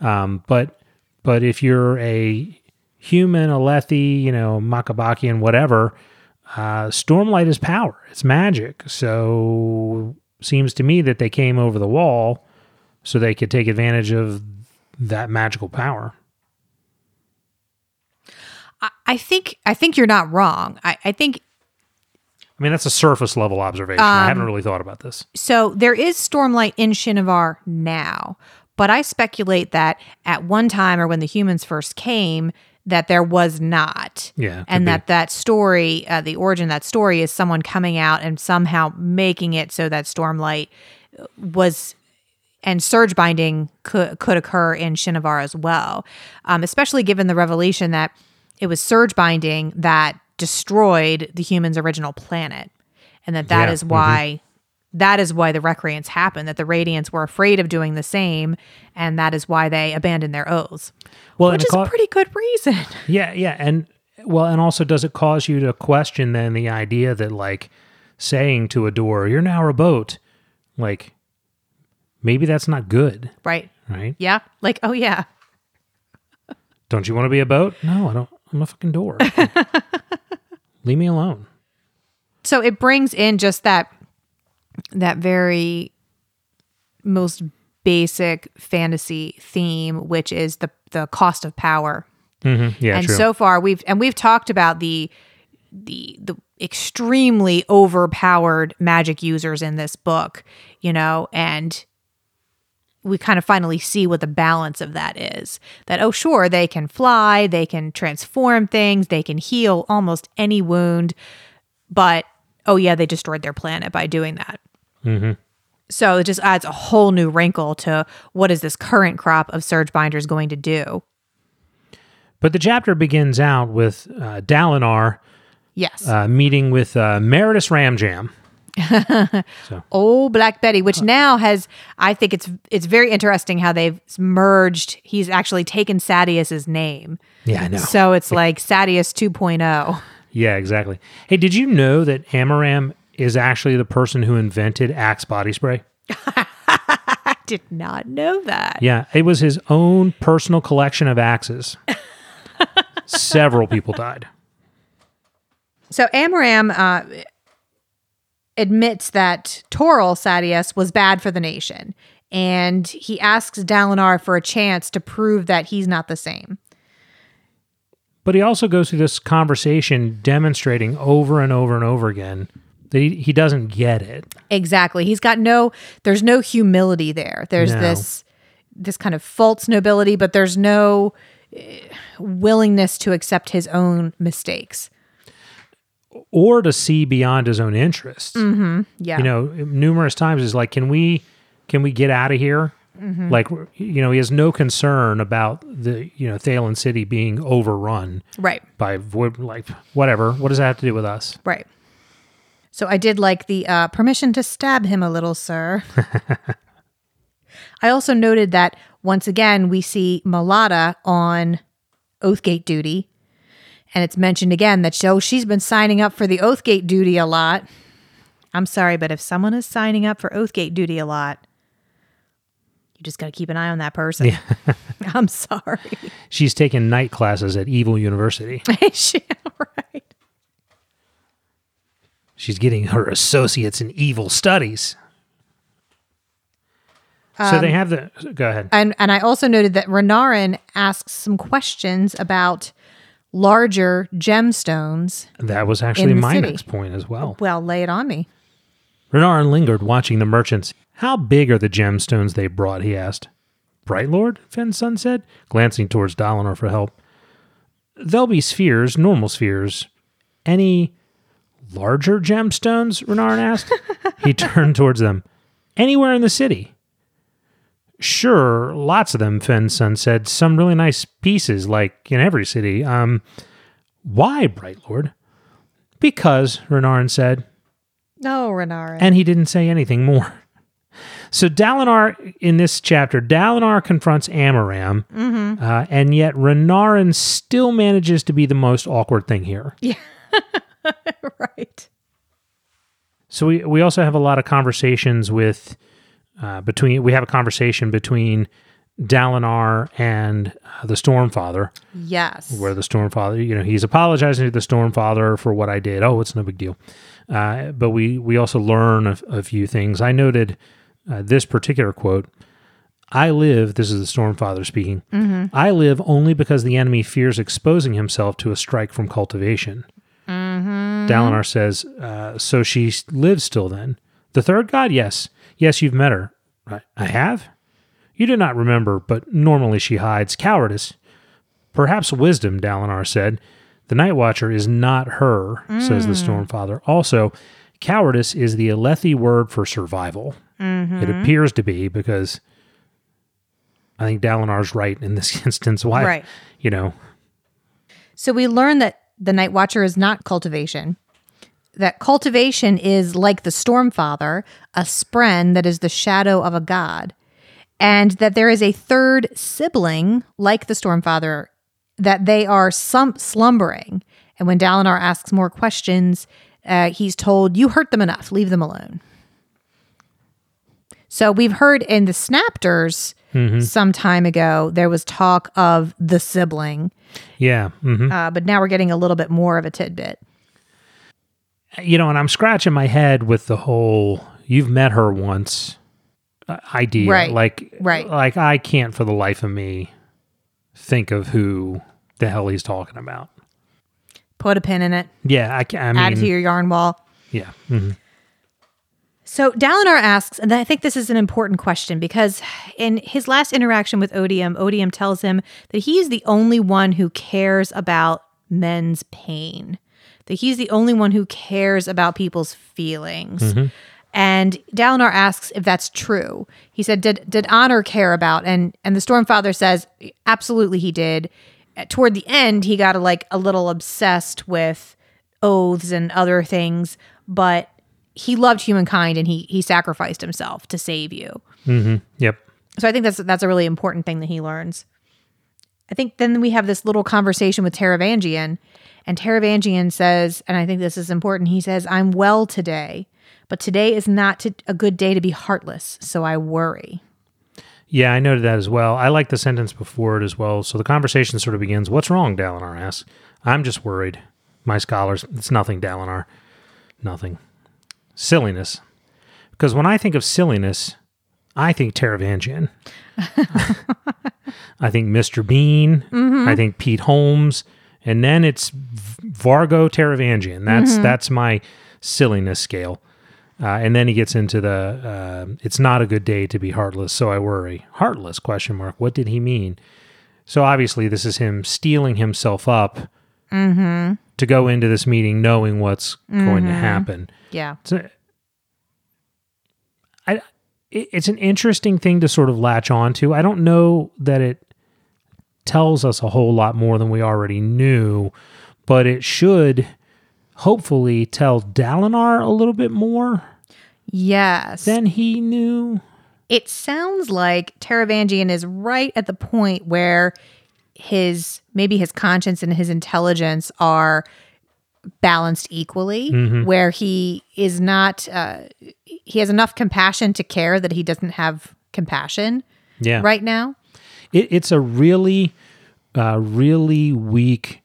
Um, but but if you're a human, Alethi, you know, Makabakian, whatever, uh, stormlight is power. It's magic. So seems to me that they came over the wall so they could take advantage of that magical power. I, I think I think you're not wrong. I, I think I mean, that's a surface level observation. I haven't really thought about this. so. There is stormlight in Shinovar now, but I speculate that at one time or when the humans first came, that there was not. Yeah, and be. that that story, uh, the origin of that story, is someone coming out and somehow making it so that stormlight was and surge binding could could occur in Shinovar as well, um, especially given the revelation that it was surge binding that destroyed the humans' original planet, and that that Yeah, is why that is why the recreants happened. That the Radiants were afraid of doing the same, and that is why they abandoned their oaths, Well, which is ca- a pretty good reason. yeah, yeah, and well, and also, does it cause you to question then the idea that like saying to a door, "You're now a boat," like maybe that's not good, right? right? Yeah. Like, oh yeah. Don't you want to be a boat? No, I don't. I'm a fucking door. Leave me alone. so it brings in just that that very most basic fantasy theme which is the the cost of power. Hmm Yeah, and true. so far we've and we've talked about the the the extremely overpowered magic users in this book you know and we kind of finally see what the balance of that is. That oh sure they can fly they can transform things they can heal almost any wound but oh yeah they destroyed their planet by doing that so it just adds a whole new wrinkle to what is this current crop of surge binders going to do but the chapter begins out with uh, Dalinar yes uh, meeting with uh, Meredith Ramjam. Oh, Black Betty, which now has I think it's it's very interesting how they've merged. He's actually taken Sadeas's name. Yeah, I know. So it's like Sadeas oh. 2.0. Yeah, exactly. Hey, did you know that Amaram is actually the person who invented Axe body spray? I did not know that. Yeah, it was his own personal collection of axes. Several people died. So Amaram uh, admits that Torol Sadeas was bad for the nation, and he asks Dalinar for a chance to prove that he's not the same. But he also goes through this conversation demonstrating over and over and over again that he, he doesn't get it. Exactly. He's got no there's no humility there. There's No. this this kind of false nobility, but there's no eh, willingness to accept his own mistakes. Or to see beyond his own interests. Yeah. You know, numerous times is like, can we can we get out of here? Like, you know, he has no concern about the you know Thaylen City being overrun right. by like whatever. What does that have to do with us? Right. So I did like the uh, permission to stab him a little, sir. I also noted that once again we see Malata on Oathgate duty, and it's mentioned again that so she's been signing up for the Oathgate duty a lot. I'm sorry, but if someone is signing up for Oathgate duty a lot, just got to keep an eye on that person. I'm sorry. She's taking night classes at Evil University. she, right. She's getting her associates in evil studies. so they um, have the. Go ahead. And and I also noted that Renarin asks some questions about larger gemstones. That was actually my city. next point as well. Well, lay it on me. Renarin lingered, watching the merchants. How big are the gemstones they brought? he asked. Bright Lord, Fen's son said, glancing towards Dalinar for help. They'll be spheres, normal spheres. Any larger gemstones? Renarin asked. he turned towards them. Anywhere in the city. Sure, lots of them, Fen's son said. Some really nice pieces, like in every city. Um, why, Bright Lord? Because, Renarin said, No, Renarin. and he didn't say anything more. So Dalinar in this chapter, Dalinar confronts Amaram, uh, and yet Renarin still manages to be the most awkward thing here. Yeah, right. So we we also have a lot of conversations with uh, between we have a conversation between Dalinar and uh, the Stormfather, Yes. where the Stormfather, you know, he's apologizing to the Stormfather for what I did. Oh, it's no big deal. Uh, but we we also learn a, a few things. I noted uh, this particular quote. I live, this is the Stormfather speaking. I live only because the enemy fears exposing himself to a strike from cultivation. Dalinar says, uh, So she lives still then? The third god? Yes. Yes, you've met her. I, I have? You do not remember, but normally she hides. Cowardice. Perhaps wisdom, Dalinar said. The Night Watcher is not her, says the Stormfather. Also, cowardice is the Alethi word for survival. It appears to be because I think Dalinar's right in this instance. Why, Right. you know, So we learn that the Night Watcher is not cultivation. That cultivation is like the Stormfather, a spren that is the shadow of a god. And that there is a third sibling, like the Stormfather, that they are some slumbering. And when Dalinar asks more questions, uh, he's told, You hurt them enough, leave them alone. So we've heard in the Snapters some time ago, there was talk of the sibling yeah. hmm uh, but now we're getting a little bit more of a tidbit. You know, and I'm scratching my head with the whole "you've met her once" uh, idea. Right. Like, Right. Like I can't for the life of me think of who the hell he's talking about. Put a pin in it, Yeah, I, I mean, add it to your yarn wall. yeah. mhm. So Dalinar asks, and I think this is an important question because in his last interaction with Odium, Odium tells him that he's the only one who cares about men's pain, that he's the only one who cares about people's feelings. Mm-hmm. And Dalinar asks if that's true. He said, "Did did Honor care about?" And and the Stormfather says, "Absolutely, he did." Toward the end, he got like a little obsessed with oaths and other things, but he loved humankind and he he sacrificed himself to save you. Mm-hmm. Yep. So I think that's that's a really important thing that he learns. I think then we have this little conversation with Taravangian, and Taravangian says, and I think this is important. He says, "I'm well today, but today is not to, a good day to be heartless, so I worry." Yeah, I noted that as well. I like the sentence before it as well. So the conversation sort of begins. What's wrong? Dalinar asks. I'm just worried. My scholars, it's nothing, Dalinar. Nothing. Silliness. Because when I think of silliness, I think Taravangian. I think Mr. Bean. I think Pete Holmes. And then it's Vargo Taravangian. That's that's my silliness scale. Uh, and then he gets into the uh, it's not a good day to be heartless, so I worry. Heartless question mark. What did he mean? So obviously this is him steeling himself up to go into this meeting knowing what's going to mm-hmm. happen. Yeah. So, I, it- it's an interesting thing to sort of latch on to. I don't know that it tells us a whole lot more than we already knew, but it should hopefully tell Dalinar a little bit more Yes. than he knew. it sounds like Taravangian is right at the point where his maybe his conscience and his intelligence are balanced equally, where he is not uh, he has enough compassion to care that he doesn't have compassion Yeah. right now. It, it's a really, uh, really weak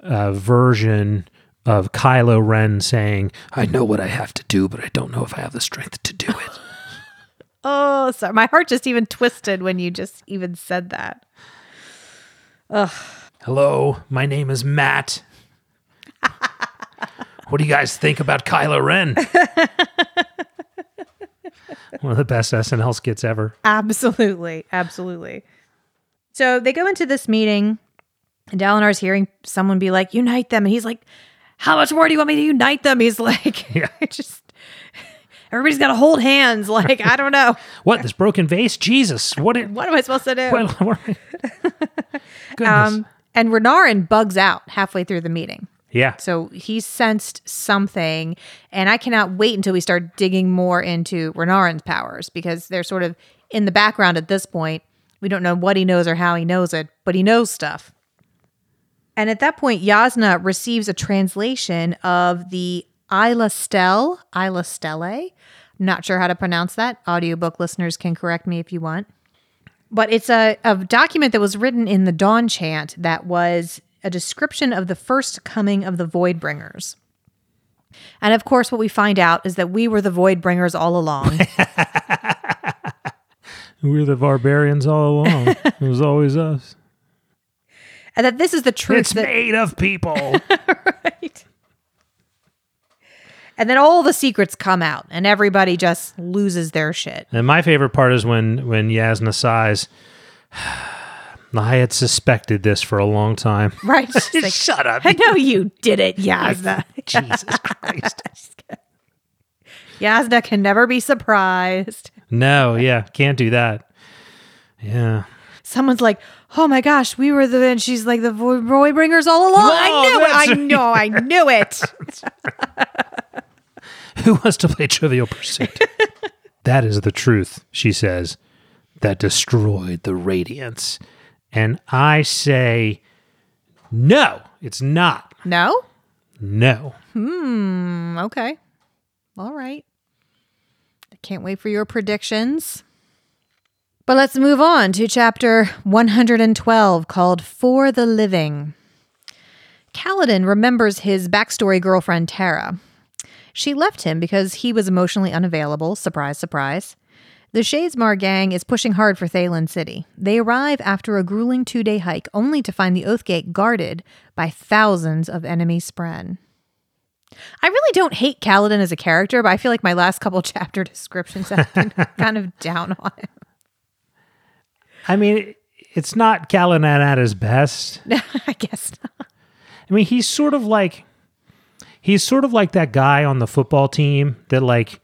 uh, version of Kylo Ren saying, I know what I have to do, but I don't know if I have the strength to do it. Oh, sorry. My heart just even twisted when you just even said that. Hello, my name is Matt. what do you guys think about Kylo Ren? One of the best SNL skits ever. Absolutely. Absolutely. So they go into this meeting, and Dalinar's hearing someone be like, unite them. And he's like, how much more do you want me to unite them? He's like, Yeah. I just, everybody's got to hold hands. Like, I don't know. What this broken vase? Jesus! What? It, What am I supposed to do? what, what goodness. um, and Renarin bugs out halfway through the meeting. yeah. So he sensed something, and I cannot wait until we start digging more into Renarin's powers because they're sort of in the background at this point. We don't know what he knows or how he knows it, but he knows stuff. And at that point, Jasnah receives a translation of the Isla Stelle, Isla Stelle. Not sure how to pronounce that. Audiobook listeners can correct me if you want. But it's a, a document that was written in the Dawn Chant that was a description of the first coming of the Void Bringers. And of course, what we find out is that we were the Void Bringers all along. We were the barbarians all along. it was always us. and that this is the truth. It's that, made of people. right. And then all the secrets come out, and everybody just loses their shit. and my favorite part is when when Jasnah sighs. I had suspected this for a long time. Right? Like, Shut up. I know you did it, Jasnah. Jesus Christ. Jasnah can never be surprised. No, yeah, can't do that. Yeah. Someone's like, "Oh my gosh, we were the," and she's like, "The Void Bringers all along." I oh, knew it. that's- I know. I knew it. Who wants to play Trivial Pursuit? that is the truth, she says, that destroyed the Radiants. And I say, no, it's not. no. No. Mm, okay. All right. I can't wait for your predictions. But let's move on to chapter 112 called For the Living. Kaladin remembers his backstory girlfriend, Tarah. She left him because he was emotionally unavailable. Surprise, surprise. The Shadesmar gang is pushing hard for Thaylen City. They arrive after a grueling two day hike, only to find the Oathgate guarded by thousands of enemy Spren. I really don't hate Kaladin as a character, but I feel like my last couple chapter descriptions have been kind of down on him. I mean, it's not Kaladin at his best. I guess not. I mean, he's sort of like he's sort of like that guy on the football team that like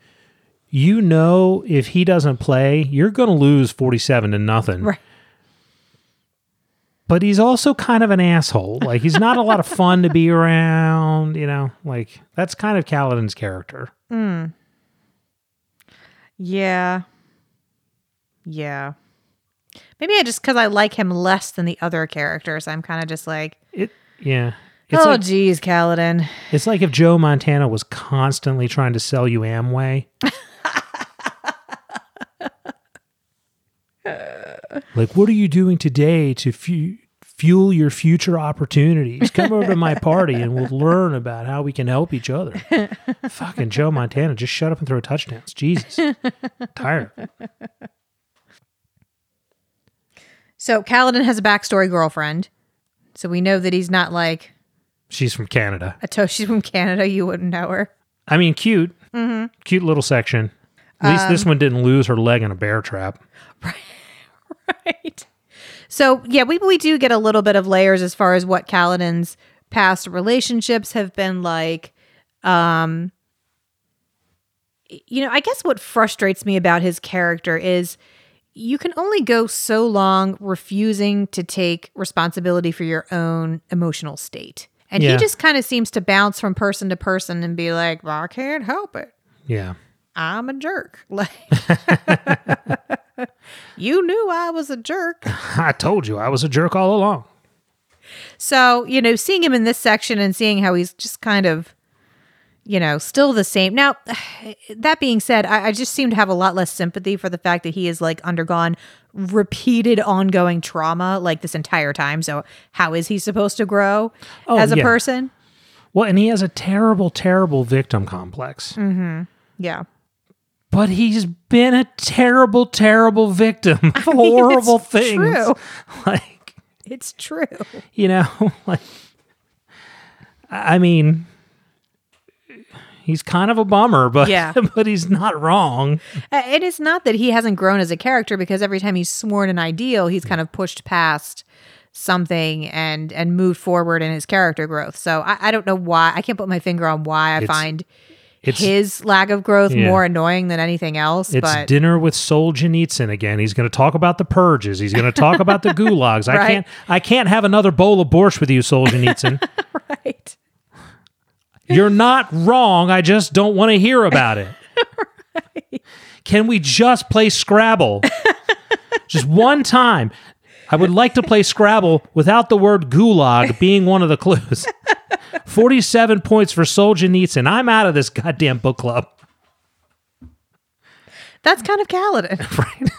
you know if he doesn't play, you're going to lose 47 to nothing. Right. But he's also kind of an asshole. Like he's not a lot of fun to be around, you know. Like that's kind of Kaladin's character. Hmm. Yeah. Yeah. Maybe I just because I like him less than the other characters, I'm kind of just like, It yeah. It's oh, like geez, Kaladin. it's like if Joe Montana was constantly trying to sell you Amway. like, what are you doing today to fu- fuel your future opportunities? Come over to my party and we'll learn about how we can help each other. Fucking Joe Montana, just shut up and throw touchdowns. Jesus, tired. So Kaladin has a backstory girlfriend. So we know that he's not like She's from Canada. a to- she's from Canada. You wouldn't know her. I mean, cute, cute little section. At least this one didn't lose her leg in a bear trap. right. So yeah, we we do get a little bit of layers as far as what Kaladin's past relationships have been like. Um you know, I guess what frustrates me about his character is you can only go so long refusing to take responsibility for your own emotional state. And Yeah. he just kind of seems to bounce from person to person and be like, well, I can't help it. Yeah. I'm a jerk. Like you knew I was a jerk. I told you I was a jerk all along. So, you know, seeing him in this section and seeing how he's just kind of, you know, still the same. Now, that being said, I, I just seem to have a lot less sympathy for the fact that he has like undergone repeated ongoing trauma like this entire time. So, how is he supposed to grow Oh, as a yeah. person? Well, and he has a terrible, terrible victim complex. Mm-hmm. Yeah. But he's been a terrible, terrible victim of horrible it's things. true. Like, It's true. you know, like, I mean, He's kind of a bummer, but Yeah. but he's not wrong. It is not that he hasn't grown as a character because every time he's sworn an ideal, he's kind of pushed past something and and moved forward in his character growth. So I, I don't know why I can't put my finger on why I It's- find It's his lack of growth Yeah. more annoying than anything else. it's but dinner with Solzhenitsyn again. He's going to talk about the purges. He's going to talk about the gulags. I can't I can't have another bowl of borscht with you, Solzhenitsyn. right. You're not wrong. I just don't want to hear about it. Can we just play Scrabble? just one time. I would like to play Scrabble without the word gulag being one of the clues. 47 points for Solzhenitsyn. I'm out of this goddamn book club. That's kind of Kaladin. Right?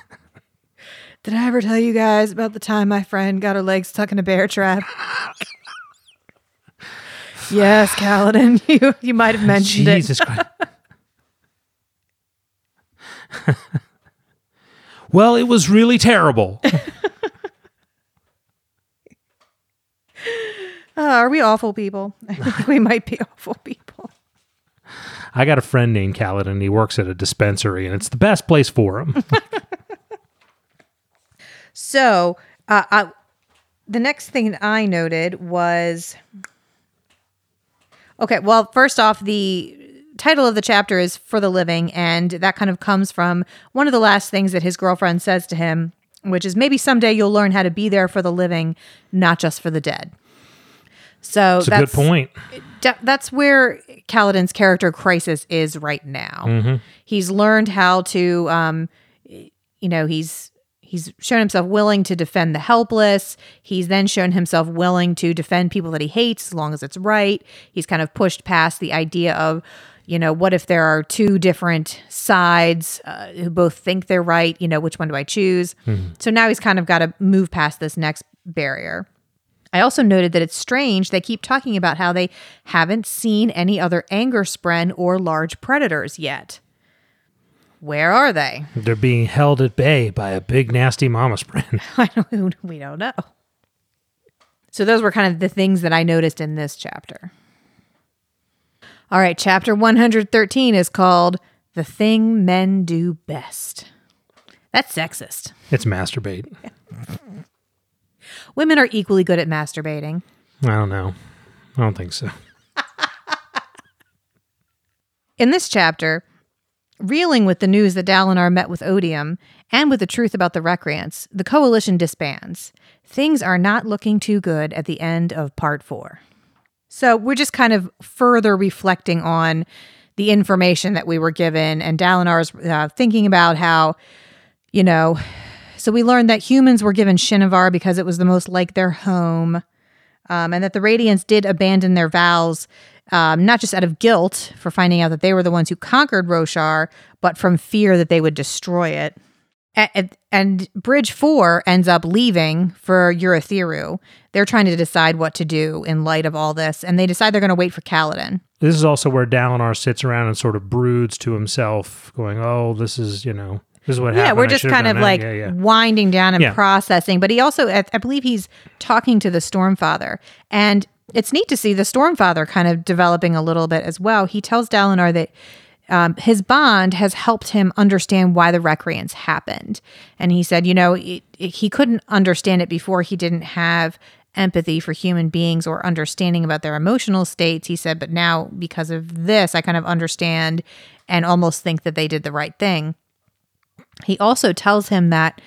Did I ever tell you guys about the time my friend got her legs stuck in a bear trap? Yes, Kaladin. You you might have mentioned it. Jesus Christ. well, it was really terrible. Uh, are we awful people? I think we might be awful people. I got a friend named Kaladin. He works at a dispensary, and it's the best place for him. So, uh, I, the next thing I noted was okay. Well, first off, the title of the chapter is "For the Living," and that kind of comes from one of the last things that his girlfriend says to him, which is maybe someday you'll learn how to be there for the living, not just for the dead. So that's a good point. that's where Kaladin's character crisis is right now. He's learned how to, um, you know, he's he's shown himself willing to defend the helpless. He's then shown himself willing to defend people that he hates as long as it's right. He's kind of pushed past the idea of, you know, what if there are two different sides uh, who both think they're right? You know, which one do I choose? So now he's kind of got to move past this next barrier. I also noted that it's strange they keep talking about how they haven't seen any other anger spren or large predators yet. Where are they? They're being held at bay by a big, nasty mama don't, we don't know. So those were kind of the things that I noticed in this chapter. All right, chapter 113 is called The Thing Men Do Best. That's sexist. It's masturbate. Women are equally good at masturbating. I don't know. I don't think so. In this chapter, reeling with the news that Dalinar met with Odium and with the truth about the Recreants, the coalition disbands. Things are not looking too good at the end of part four. So we're just kind of further reflecting on the information that we were given, and Dalinar's uh, thinking about how, you know, so we learned that humans were given Shinovar because it was the most like their home um, and that the Radiants did abandon their vows, um, not just out of guilt for finding out that they were the ones who conquered Roshar, but from fear that they would destroy it. And, and Bridge 4 ends up leaving for Urithiru. They're trying to decide what to do in light of all this, and they decide they're going to wait for Kaladin. This is also where Dalinar sits around and sort of broods to himself, going, "Oh, this is you know, this is what happened." Yeah, we're just kind of that." like yeah, yeah. winding down and Yeah. processing. But he also, I I believe he's talking to the Stormfather. And it's neat to see the Stormfather kind of developing a little bit as well. He tells Dalinar that um, his bond has helped him understand why the recreants happened. And he said, you know, it, it- he couldn't understand it before he didn't have empathy for human beings or understanding about their emotional states. He said, but now because of this, I kind of understand and almost think that they did the right thing he also tells him that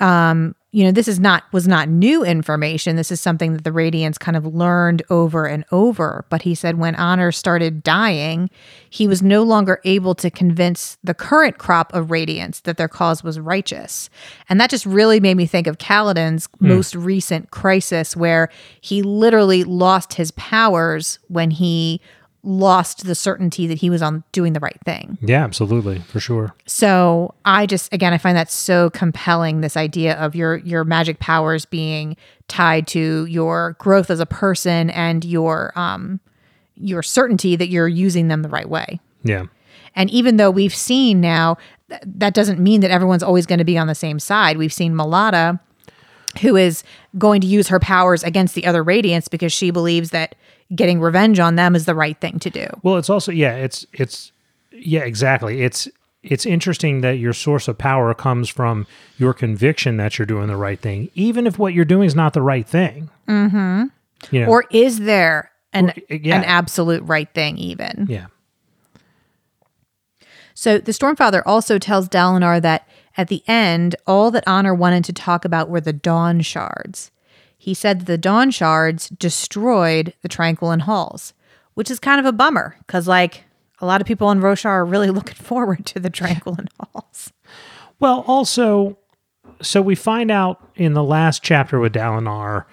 um you know this is not was not new information. This is something that the radiants kind of learned over and over. But he said when honor started dying he was no longer able to convince the current crop of radiants that their cause was righteous. And that just really made me think of Kaladin's most recent crisis where he literally lost his powers when he lost the certainty that he was on doing the right thing yeah, absolutely, for sure. so I just again I find that so compelling this idea of your your magic powers being tied to your growth as a person and your um your certainty that you're using them the right way. Yeah, And even though we've seen now th- that doesn't mean that everyone's always going to be on the same side. We've seen Malata who is going to use her powers against the other radiants because she believes that getting revenge on them is the right thing to do. Well, it's also yeah, it's it's yeah, exactly. It's it's interesting that your source of power comes from your conviction that you're doing the right thing, even if what you're doing is not the right thing. Mm-hmm. You know, Or is there an Or- yeah. an absolute right thing even? yeah, So the Stormfather also tells Dalinar that at the end, all that Honor wanted to talk about were the Dawn Shards. He said that the Dawn Shards destroyed the Tranquiline Halls, which is kind of a bummer because, like, a lot of people in Roshar are really looking forward to the Tranquiline Halls. Well, also, so we find out in the last chapter with Dalinar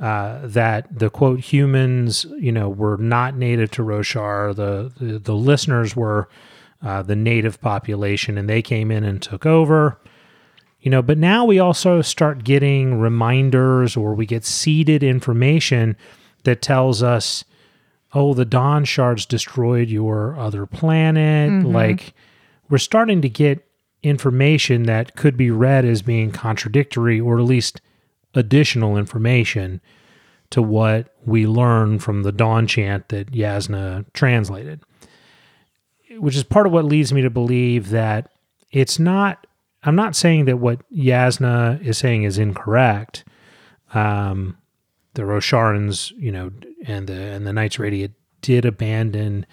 uh, that the quote humans, you know, were not native to Roshar. The the, the listeners were uh, the native population, and they came in and took over. You know, but now we also start getting reminders, or we get seeded information that tells us, "Oh, the Dawn shards destroyed your other planet." Mm-hmm. Like, we're starting to get information that could be read as being contradictory or at least additional information to what we learn from the dawn chant that Jasnah translated. Which is part of what leads me to believe that it's not I'm not saying that what Jasnah is saying is incorrect. Um the Rosharans, you know, and the and the Knights Radiant did abandon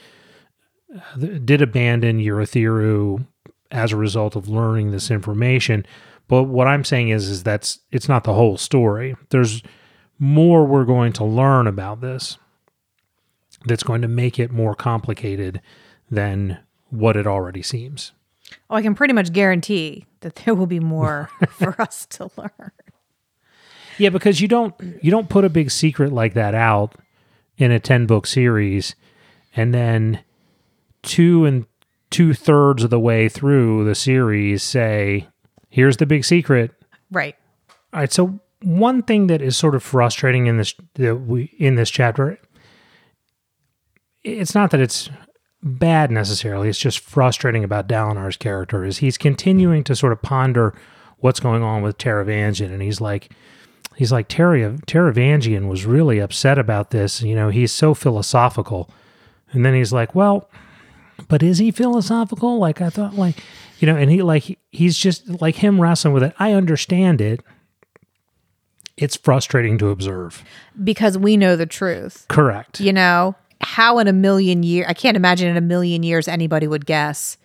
uh, did abandon Urithiru as a result of learning this information. But what I'm saying is, is that's it's not the whole story. There's more we're going to learn about this that's going to make it more complicated than what it already seems. Oh, I can pretty much guarantee that there will be more for us to learn. Yeah, because you don't you don't put a big secret like that out in a ten book series, and then two and two thirds of the way through the series say, "Here's the big secret." Right. All right. So one thing that is sort of frustrating in this that we in this chapter, it's not that it's bad necessarily. It's just frustrating about Dalinar's character is he's continuing to sort of ponder what's going on with Taravangian, and he's like, he's like Terry Taravangian was really upset about this. You know, he's so philosophical, and then he's like, well, but is he philosophical? Like I thought, like you know, and he like he's just like him wrestling with it. I understand it. It's frustrating to observe. Because we know the truth. Correct. You know, how in a million years, I can't imagine in a million years anybody would guess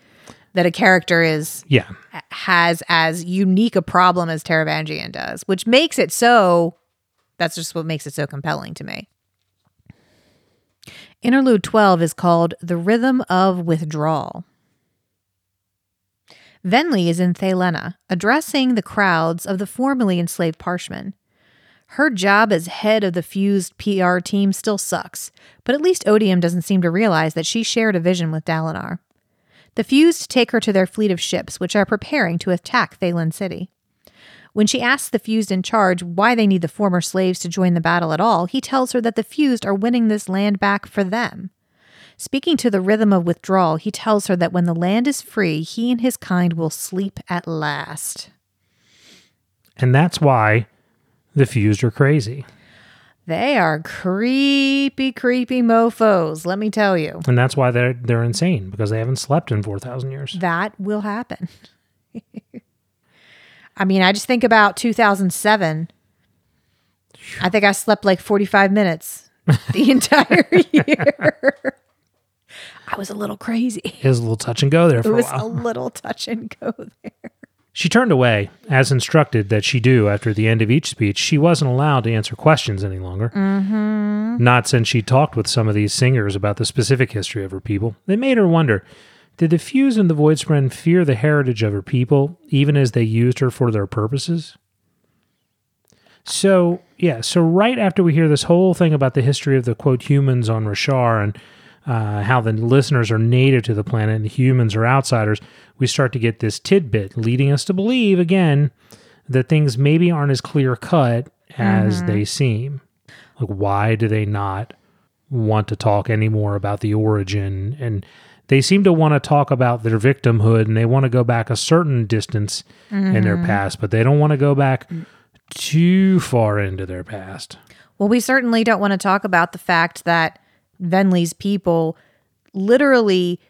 that a character is Yeah. has as unique a problem as Taravangian does, which makes it so that's just what makes it so compelling to me. Interlude 12 is called The Rhythm of Withdrawal. Venli is in Thaylenah, addressing the crowds of the formerly enslaved Parshmen. Her job as head of the fused PR team still sucks, but at least Odium doesn't seem to realize that she shared a vision with Dalinar. The fused take her to their fleet of ships, which are preparing to attack Thaylen City. When she asks the fused in charge why they need the former slaves to join the battle at all, he tells her that the fused are winning this land back for them. Speaking to the rhythm of withdrawal, he tells her that when the land is free, he and his kind will sleep at last. And that's why the fused are crazy. They are creepy, creepy mofos, let me tell you. And that's why they're they're insane because they haven't slept in 4000 years. That will happen. I mean, I just think about 2007. I think I slept like 45 minutes the entire year. I was a little crazy. It was a little touch and go there It for a was while. a little touch and go there. She turned away, as instructed that she do after the end of each speech. She wasn't allowed to answer questions any longer. Mm-hmm. Not since she talked with some of these singers about the specific history of her people. They made her wonder did the Fuse and the Voidspren fear the heritage of her people, even as they used her for their purposes? So, yeah, so right after we hear this whole thing about the history of the quote humans on Roshar and uh, how the listeners are native to the planet and the humans are outsiders, we start to get this tidbit leading us to believe again that things maybe aren't as clear cut as mm-hmm. they seem. Like, why do they not want to talk anymore about the origin? And they seem to want to talk about their victimhood and they want to go back a certain distance in their mm-hmm. past, but they don't want to go back mm. too far into their past. Well, we certainly don't want to talk about the fact that Venli's people literally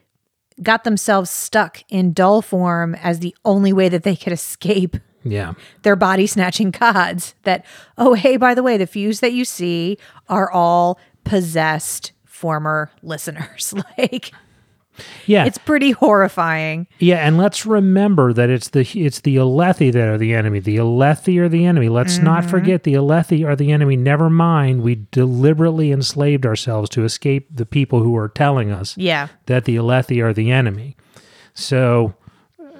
got themselves stuck in dull form as the only way that they could escape Yeah. their body snatching gods. That, oh, hey, by the way, the fuse that you see are all possessed former listeners. like, Yeah. it's pretty horrifying. Yeah, and let's remember that it's the it's the Alethi that are the enemy. The Alethi are the enemy. Let's not mm-hmm. forget the Alethi are the enemy. Never mind, we deliberately enslaved ourselves to escape the people who are telling us Yeah. that the Alethi are the enemy. So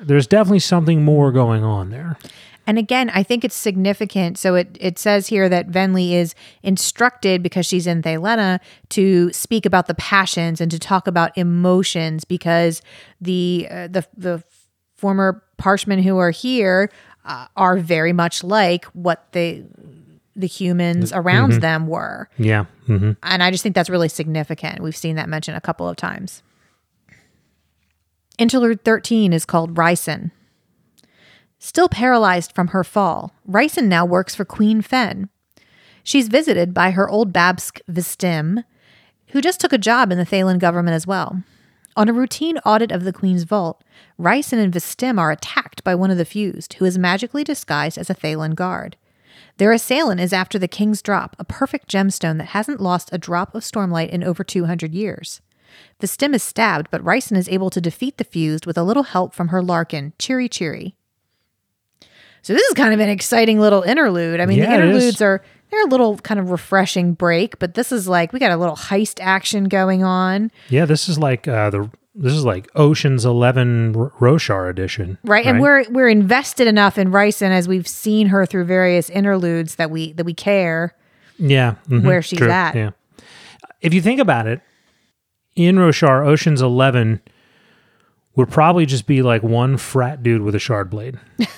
there's definitely something more going on there. And again, I think it's significant. So it, it says here that Venli is instructed because she's in Thaylenah to speak about the passions and to talk about emotions because the uh, the the former parshmen who are here uh, are very much like what the the humans around them were. Yeah. hmm And I just think that's really significant. We've seen that mentioned a couple of times. Interlude 13 is called Rysn. Still paralyzed from her fall, Rysn now works for Queen Fen. She's visited by her old Babsk Vstim, who just took a job in the Thaylen government as well. On a routine audit of the Queen's vault, Rysn and Vstim are attacked by one of the fused, who is magically disguised as a Thaylen guard. Their assailant is after the King's Drop, a perfect gemstone that hasn't lost a drop of stormlight in over 200 years. Vstim is stabbed, but Rysn is able to defeat the fused with a little help from her Larkin, Chiri-Chiri. So this is kind of an exciting little interlude. I mean, Yeah, the interludes are they're a little kind of refreshing break, but this is like we got a little heist action going on, Yeah, this is like uh, the this is like Ocean's Eleven R- Roshar edition, right? And we're we're invested enough in Rysn as we've seen her through various interludes that we that we care. yeah mhm, where she's true, at. Yeah, if you think about it, in Roshar, Ocean's Eleven would probably just be like one frat dude with a shard blade.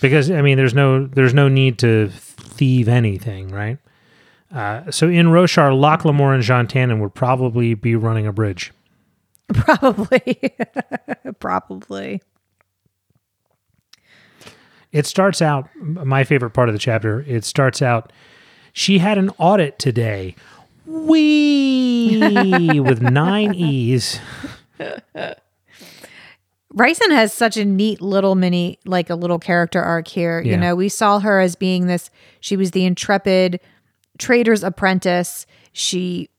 because I mean, there's no there's no need to thieve anything, right? Uh, so in Roshar, Locke Lamora and Jean Tannen would probably be running a bridge. Probably, probably. It starts out, my favorite part of the chapter, it starts out, she had an audit today. Wee with nine E's. Rysn has such a neat little mini, like a little character arc here. You know, we saw her as being this, she was the intrepid trader's apprentice. She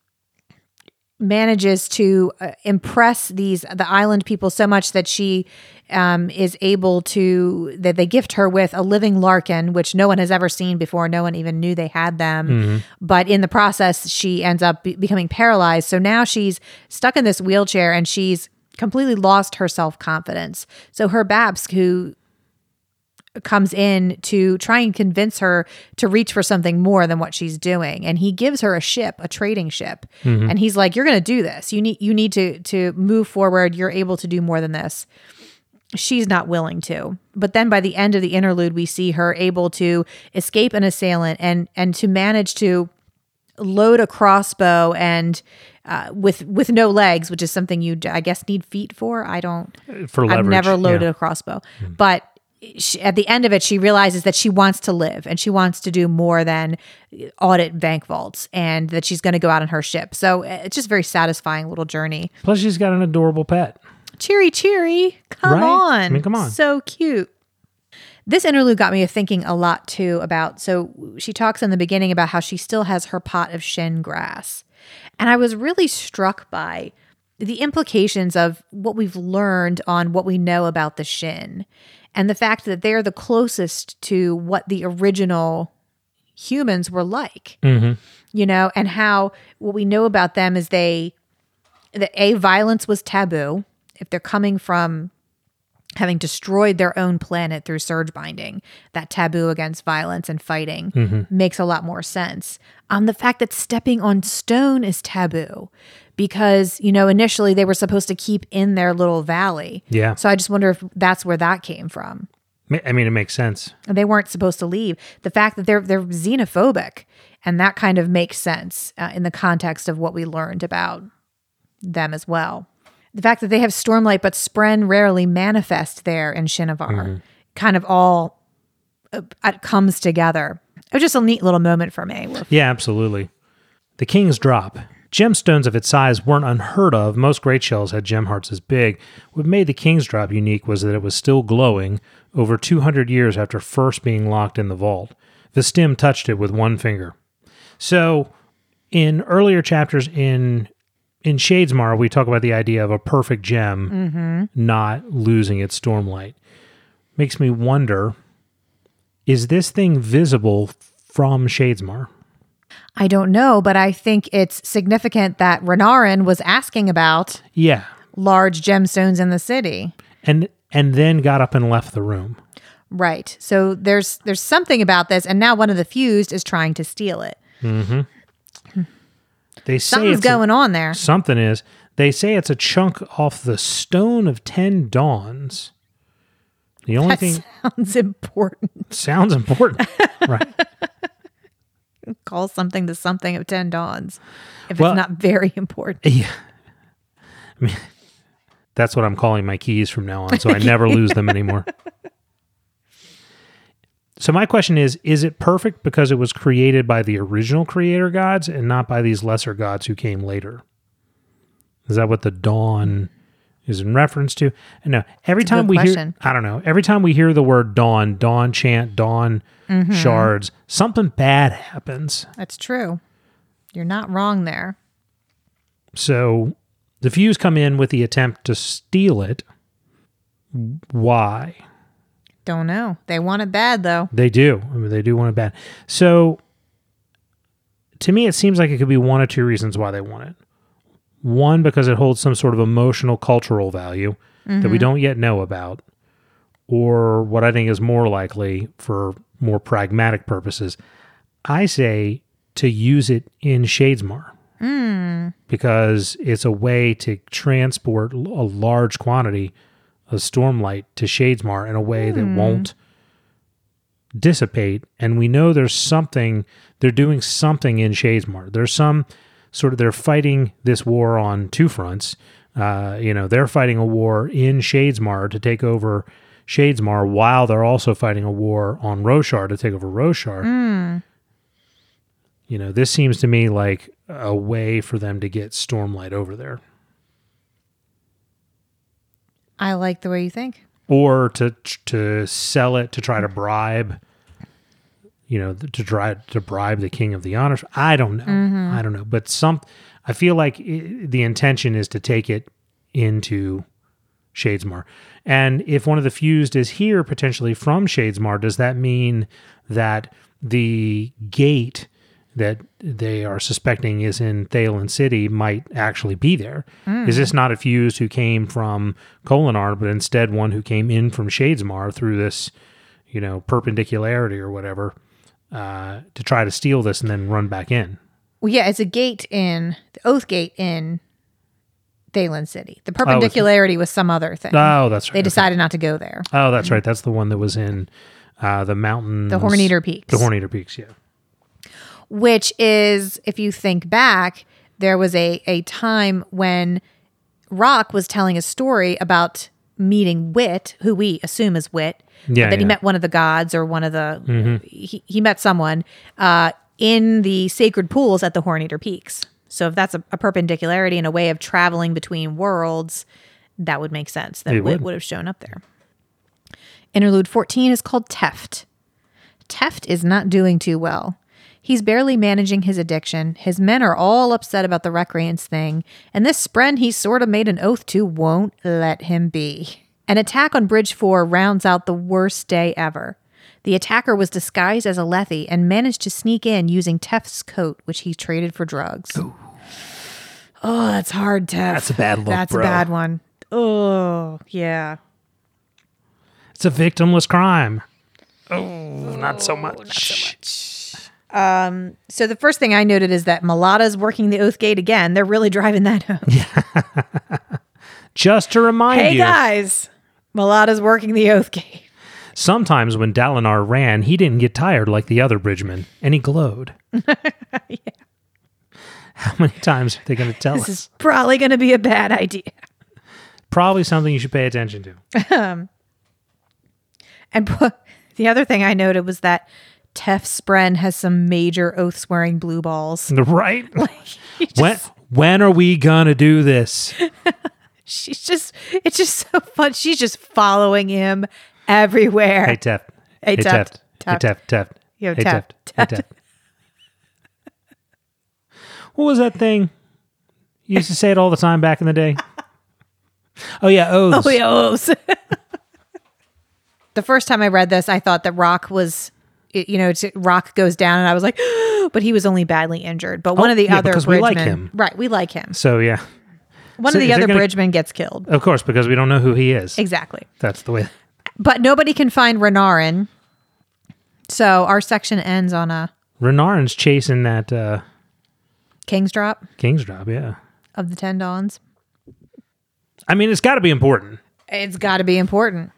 manages to uh, impress these the island people so much that she um, is able to that they gift her with a living larkin which no one has ever seen before. No one even knew they had them. But in the process she ends up be- becoming paralyzed. So now she's stuck in this wheelchair and she's completely lost her self-confidence. So her babsk who comes in to try and convince her to reach for something more than what she's doing and he gives her a ship a trading ship. Mm-hmm. And he's like you're going to do this. You need you need to to move forward. You're able to do more than this. She's not willing to. But then by the end of the interlude we see her able to escape an assailant and and to manage to load a crossbow and uh, with with no legs which is something you I guess need feet for I don't For leverage. I've never loaded yeah. a crossbow, but she, at the end of it, she realizes that she wants to live and she wants to do more than audit bank vaults, and that she's going to go out on her ship. So uh, it's just a very satisfying little journey. Plus, she's got an adorable pet. Chiri-Chiri, come Right? on! I mean, come on. so cute. This interlude got me thinking a lot too about. So she talks in the beginning about how she still has her pot of shin grass, and I was really struck by the implications of what we've learned on what we know about the shin and the fact that they're the closest to what the original humans were like mm-hmm. you know and how what we know about them is they that a violence was taboo if they're coming from having destroyed their own planet through surge binding that taboo against violence and fighting makes a lot more sense um the fact that stepping on stone is taboo because you know initially they were supposed to keep in their little valley Yeah. so i just wonder if that's where that came from I mean, it makes sense. and they weren't supposed to leave. The fact that they're they're xenophobic, and that kind of makes sense uh, in the context of what we learned about them as well. The fact that they have stormlight, but Spren rarely manifest there in Shinovar, kind of all uh, comes together. It was just a neat little moment for me. Yeah, absolutely. The King's Drop. Gemstones of its size weren't unheard of. Most great shells had gem hearts as big. What made the King's Drop unique was that it was still glowing over 200 years after first being locked in the vault. Vstim touched it with one finger. So, in earlier chapters in in Shadesmar, we talk about the idea of a perfect gem mm-hmm. not losing its stormlight. Makes me wonder: Is this thing visible from Shadesmar? I don't know, but I think it's significant that Renarin was asking about Yeah, large gemstones in the city. and and then got up and left the room. Right. So there's there's something about this, and now one of the fused is trying to steal it. Mm-hmm. They say Something's it's a- going on there. something is. They say it's a chunk off the Stone of Ten Dawns. The only That thing sounds important. sounds important, right? Call something the something of ten dawns. If Well- it's not very important. Yeah. I mean, that's what I'm calling my keys from now on, so I never lose them anymore. So my question is: Is it perfect because it was created by the original creator gods and not by these lesser gods who came later? Is that what the dawn is in reference to? And no, every time we question. hear, I don't know, every time we hear the word dawn, dawn chant, dawn Mm-hmm. shards, something bad happens. That's true. You're not wrong there. So the Fuse come in with the attempt to steal it. Why? Don't know. They want it bad though. They do. I mean, they do want it bad. So to me, it seems like it could be one of two reasons why they want it. One, because it holds some sort of emotional, cultural value that we mm-hmm. don't yet know about. Or what I think is more likely for more pragmatic purposes, I say to use it in Shadesmar. Mm. Because it's a way to transport a large quantity of stormlight to Shadesmar in a way that won't dissipate and we know there's something they're doing something in Shadesmar. There's some sort of they're fighting this war on two fronts. Uh, you know, they're fighting a war in Shadesmar to take over Shadesmar while they're also fighting a war on Roshar to take over Roshar. You know, this seems to me like a way for them to get Stormlight over there. I like the way you think. or to to sell it to try to bribe you know to try to bribe the king of the honors. I don't know. Mm-hmm. I don't know. But some i feel like i the intention is to take it into shadesmar. And if one of the fused is here potentially from shadesmar does that mean that the gate that they are suspecting is in Thaylen City might actually be there. Is this not a fused who came from Kholinar, but instead one who came in from Shadesmar through this, you know, perpendicularity or whatever, uh, to try to steal this and then run back in? Well, yeah, it's a gate in the Oath Gate in Thaylen City. The perpendicularity was some other thing. Oh, that's right. they okay. decided not to go there. Oh, that's right. That's the one that was in uh, the mountain. The Horneater Peaks. The Horneater Peaks, yeah. Which is if you think back there was a, a time when rock was telling a story about meeting wit who we assume is wit Yeah, that he met one of the gods or one of the he, he met someone uh, in the sacred pools at the horneater peaks. So if that's a, a perpendicularity and a way of traveling between worlds that would make sense that It wit would. would have shown up there. Interlude 14 is called teft. Teft is not doing too well. He's barely managing his addiction. His men are all upset about the recreants thing, and this spren he's sort of made an oath to won't let him be. An attack on Bridge 4 rounds out the worst day ever. The attacker was disguised as Alethi and managed to sneak in using Teft's coat, which he traded for drugs. Oh, that's hard, Teft. That's a bad look, That's bro. a bad one. Oh, yeah. It's a victimless crime. Oh, not so much. So Um, the first thing I noted is that Malata's working the Oath Gate again. They're really driving that home. Just to remind Hey you, guys, Malata's working the Oath Gate. sometimes when Dalinar ran, he didn't get tired like the other bridgemen, and he glowed. How many times are they going to tell This us? is probably going to be a bad idea. Probably something you should pay attention to. Um, and pu- the other thing I noted was that Tef Spren has some major oath swearing blue balls. Right? He just- when when are we gonna do this? she's just it's just so fun. She's just following him everywhere. Hey Teft. Hey, Hey Teft. Teft. Hey. Teft. Yo, Hey Teft. What was that thing? You used to say it all the time back in the day. Oh yeah, oaths. Oh, yeah, oaths. the first time I read this, I thought that Rock was, it- you know, it's, Rock goes down, and I was like, but he was only badly injured. But one Oh, of the yeah, other because we like him. right? We like him. So yeah, One So of the other gonna- bridgemen gets killed. of course, because we don't know who he is. Exactly. That's the way. But nobody can find Renarin. So our section ends on a Renarin's chasing that uh, King's Drop King's drop. Yeah, of the Ten Dawns. I mean it's got to be important. It's got to be important.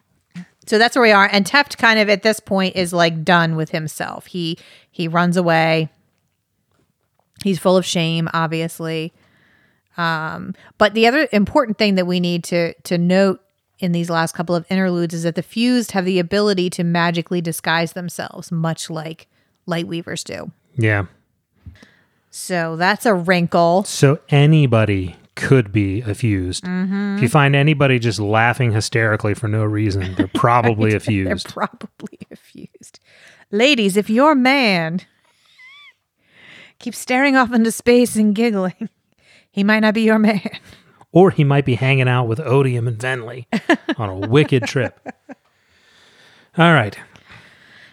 So that's where we are. And Teft kind of at this point is like done with himself. He he runs away. He's full of shame, obviously. Um, but the other important thing that we need to to note in these last couple of interludes is that the fused have the ability to magically disguise themselves, much like Lightweavers do. Yeah. So that's a wrinkle. So anybody could be effused. Mm-hmm. If you find anybody just laughing hysterically for no reason, they're probably They're effused. probably effused. Ladies, if your man keeps staring off into space and giggling, he might not be your man. or he might be hanging out with Odium and Venli on a wicked trip. All right.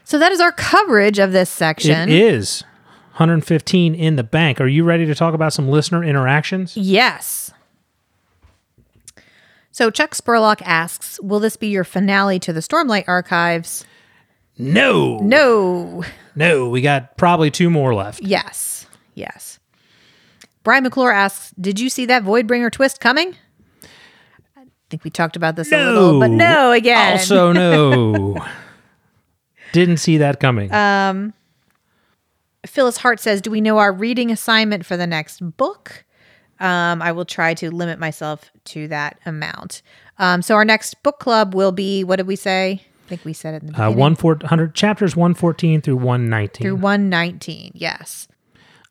So that is our coverage of this section. It is 115 in the bank. Are you ready to talk about some listener interactions? Yes. So Chuck Spurlock asks, "Will this be your finale to the Stormlight archives?" No. No. No, we got probably two more left. Yes. Yes. Brian McClure asks, "Did you see that Voidbringer twist coming?" I think we talked about this a little, but no again. Also, no. Didn't see that coming. Um, Phyllis Hart says, "Do we know our reading assignment for the next book?" Um, I will try to limit myself to that amount. Um, so our next book club will be what did we say? I think we said it in the uh, beginning. one four hundred chapters 114 through 119. through one nineteen. Yes.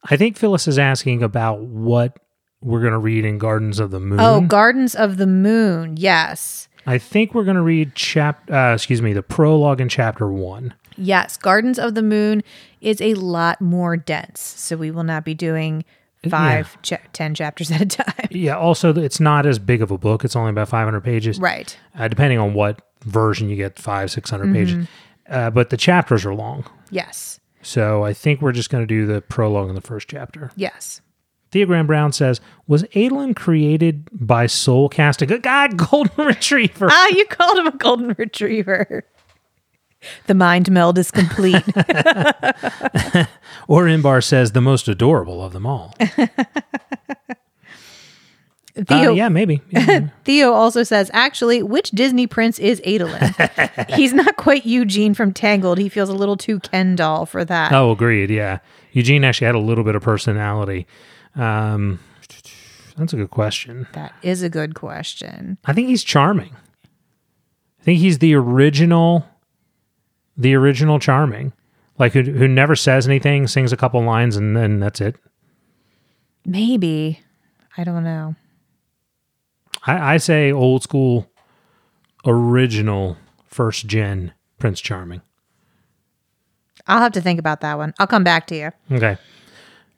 I think Phyllis is asking about what we're going to read in Gardens of the Moon. Oh, Gardens of the Moon. Yes. I think we're going to read chap uh, excuse me, the prologue in chapter 1. Yes. Gardens of the Moon is a lot more dense, so we will not be doing five, cha- ten chapters at a time. Yeah, also it's not as big of a book. It's only about 500 pages. right. Uh, depending on what version you get, 5 600 Mm-hmm. pages. Uh, but the chapters are long. Yes. So I think we're just going to do the prologue in the first chapter. Yes. Theogram Brown says, "Was Adolin created by soul casting? Good God, golden retriever." Ah, you called him a golden retriever. The mind meld is complete. Or Inbar says, "The most adorable of them all." Theo, Uh, yeah, maybe. Yeah. Theo also says, actually, which Disney prince is Adolin? He's not quite Eugene from Tangled. He feels a little too Ken doll for that. oh, agreed. Yeah, Eugene actually had a little bit of personality. Um, that's a good question. That is a good question. I think he's charming. I think he's the original, the original charming, like who who never says anything, sings a couple lines, and then that's it. Maybe. I don't know. I, I say old school, original, first gen Prince Charming. I'll have to think about that one. I'll come back to you. Okay.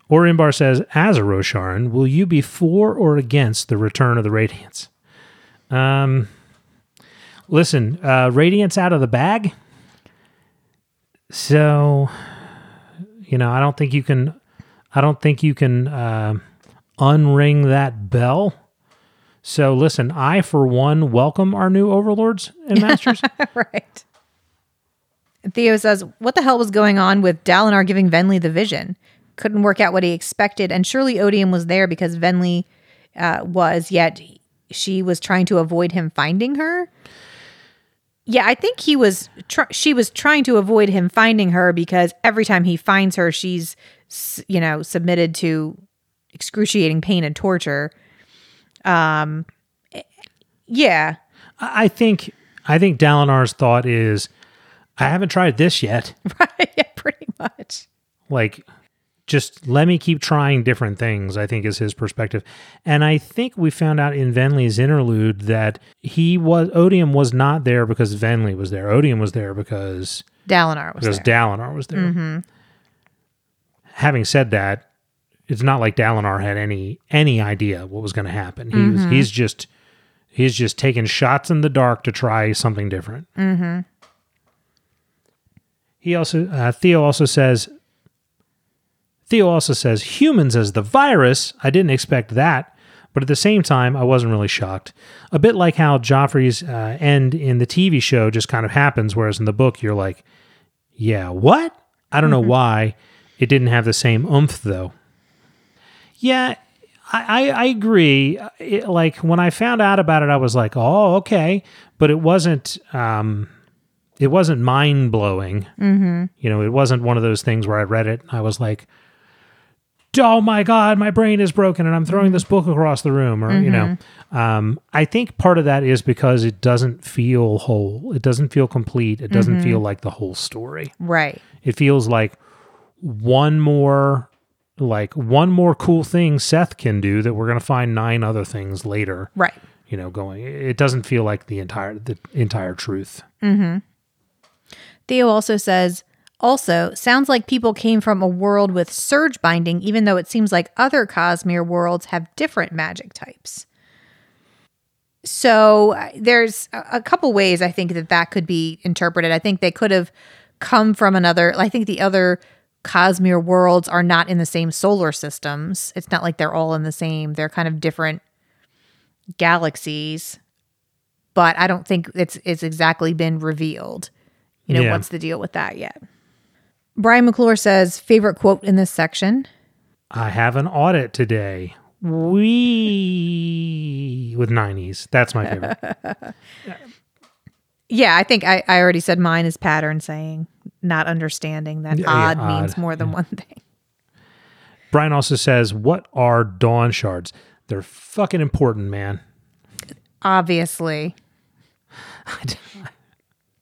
Or Inbar says, as a Rosharan, will you be for or against the return of the Radiants? Um, listen, uh, Radiance out of the bag. So, you know, I don't think you can, I don't think you can uh, unring that bell. So, listen, I for one welcome our new overlords and masters. right. Theo says, What the hell was going on with Dalinar giving Venli the vision? Couldn't work out what he expected, and surely Odium was there because Venli uh, was, yet she was trying to avoid him finding her. Yeah, I think he was. Tr- she was trying to avoid him finding her because every time he finds her, she's, you know, submitted to excruciating pain and torture. Um, yeah, I I think I think Dalinar's thought is I haven't tried this yet. right? Yeah, pretty much. Like, just let me keep trying different things, I think is his perspective. And I think we found out in Venli's interlude that he was, Odium was not there because Venley was there. Odium was there because, Dalinar was there. because there. Dalinar was there. Having said that, it's not like Dalinar had any any idea what was going to happen. He was he's just he's just taking shots in the dark to try something different. Mm-hmm. He also uh, Theo also says Theo also says humans as the virus. I didn't expect that, but at the same time, I wasn't really shocked. A bit like how Joffrey's uh, end in the TV show just kind of happens, whereas in the book you're like, yeah, what? I don't know why. It didn't have the same oomph though. Yeah, I, I, I agree. It, like when I found out about it, I was like, oh, okay, but it wasn't. Um, it wasn't mind blowing. Mm-hmm. You know, it wasn't one of those things where I read it. I was like, oh my god, my brain is broken, and I'm throwing mm-hmm. this book across the room. Or you know, mm-hmm. um, I think part of that is because it doesn't feel whole. It doesn't feel complete. It doesn't feel mm-hmm. like the whole story. right. It feels like one more like one more cool thing Seth can do that we're going to find nine other things later. Right. You know, going. It doesn't feel like the entire the entire truth. Theo also says, also, sounds like people came from a world with surge binding, even though it seems like other Cosmere worlds have different magic types. So uh, there's a a couple ways I think that that could be interpreted. I think they could have come from another, I think the other Cosmere worlds are not in the same solar systems. It's not like they're all in the same, they're kind of different galaxies. But I don't think it's it's exactly been revealed. You know, Yeah. what's the deal with that yet? Brian McClure says, favorite quote in this section. I have an audit today. We with 90s. That's my favorite. Yeah, I think I, I already said mine is pattern saying, not understanding that Yeah, yeah, odd means odd, more than one thing. Brian also says, "What are dawn shards? They're fucking important, man." Obviously.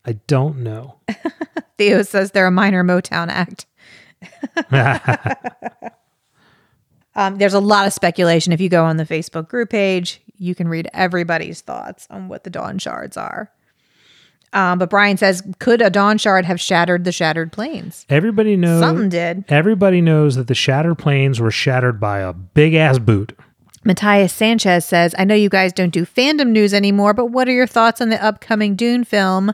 I don't know. Theo says they're a minor Motown act. um, there's a lot of speculation. If you go on the Facebook group page, you can read everybody's thoughts on what the Dawn Shards are. Um, but Brian says, could a Dawn Shard have shattered the Shattered Plains? Everybody knows. Something did. Everybody knows that the shattered plains were shattered by a big ass boot. Matthias Sanchez says, I know you guys don't do fandom news anymore, but what are your thoughts on the upcoming Dune film?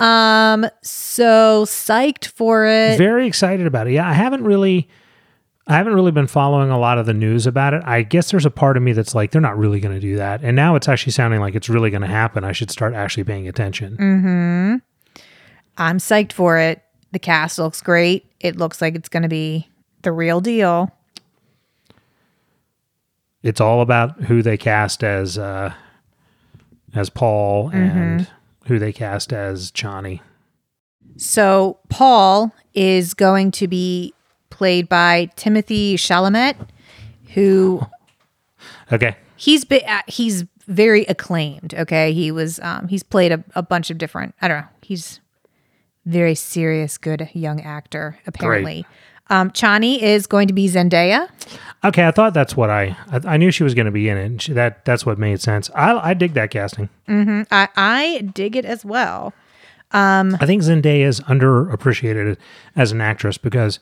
Um, so psyched for it. Very excited about it. Yeah, I haven't really I haven't really been following a lot of the news about it. I guess there's a part of me that's like they're not really going to do that. And now it's actually sounding like it's really going to happen. I should start actually paying attention. Mm-hmm. I'm psyched for it. The cast looks great. It looks like it's going to be the real deal. It's all about who they cast as uh as Paul and who they cast as Chani. So Paul is going to be played by Timothée Chalamet, who Okay. he's been, uh, he's very acclaimed. Okay, he was um, he's played a, a bunch of different. I don't know. He's very serious, good young actor. Apparently, um, Chani is going to be Zendaya. Okay, I thought that's what I I, I knew she was going to be in it. and She, that that's what made sense. I I dig that casting. I I dig it as well. Um, I think Zendaya is underappreciated as an actress because,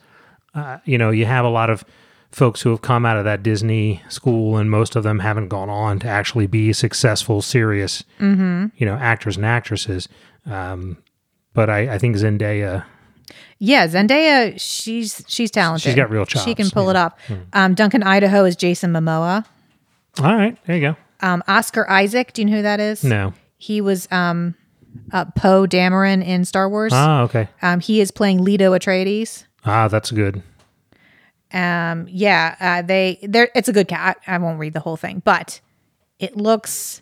uh, you know, you have a lot of folks who have come out of that Disney school, and most of them haven't gone on to actually be successful, serious, you know, actors and actresses. Um, but I, I think Zendaya, Yeah, Zendaya, she's she's talented. She's got real chops. She can pull it off. Um, Duncan Idaho is Jason Momoa. all right, there you go. Um, Oscar Isaac, do you know who that is? No, He was um, uh, Poe Dameron in Star Wars. ah, okay, Um, he is playing Leto Atreides. ah, that's good. Um, yeah, uh, they they it's a good cat. I won't read the whole thing, but it looks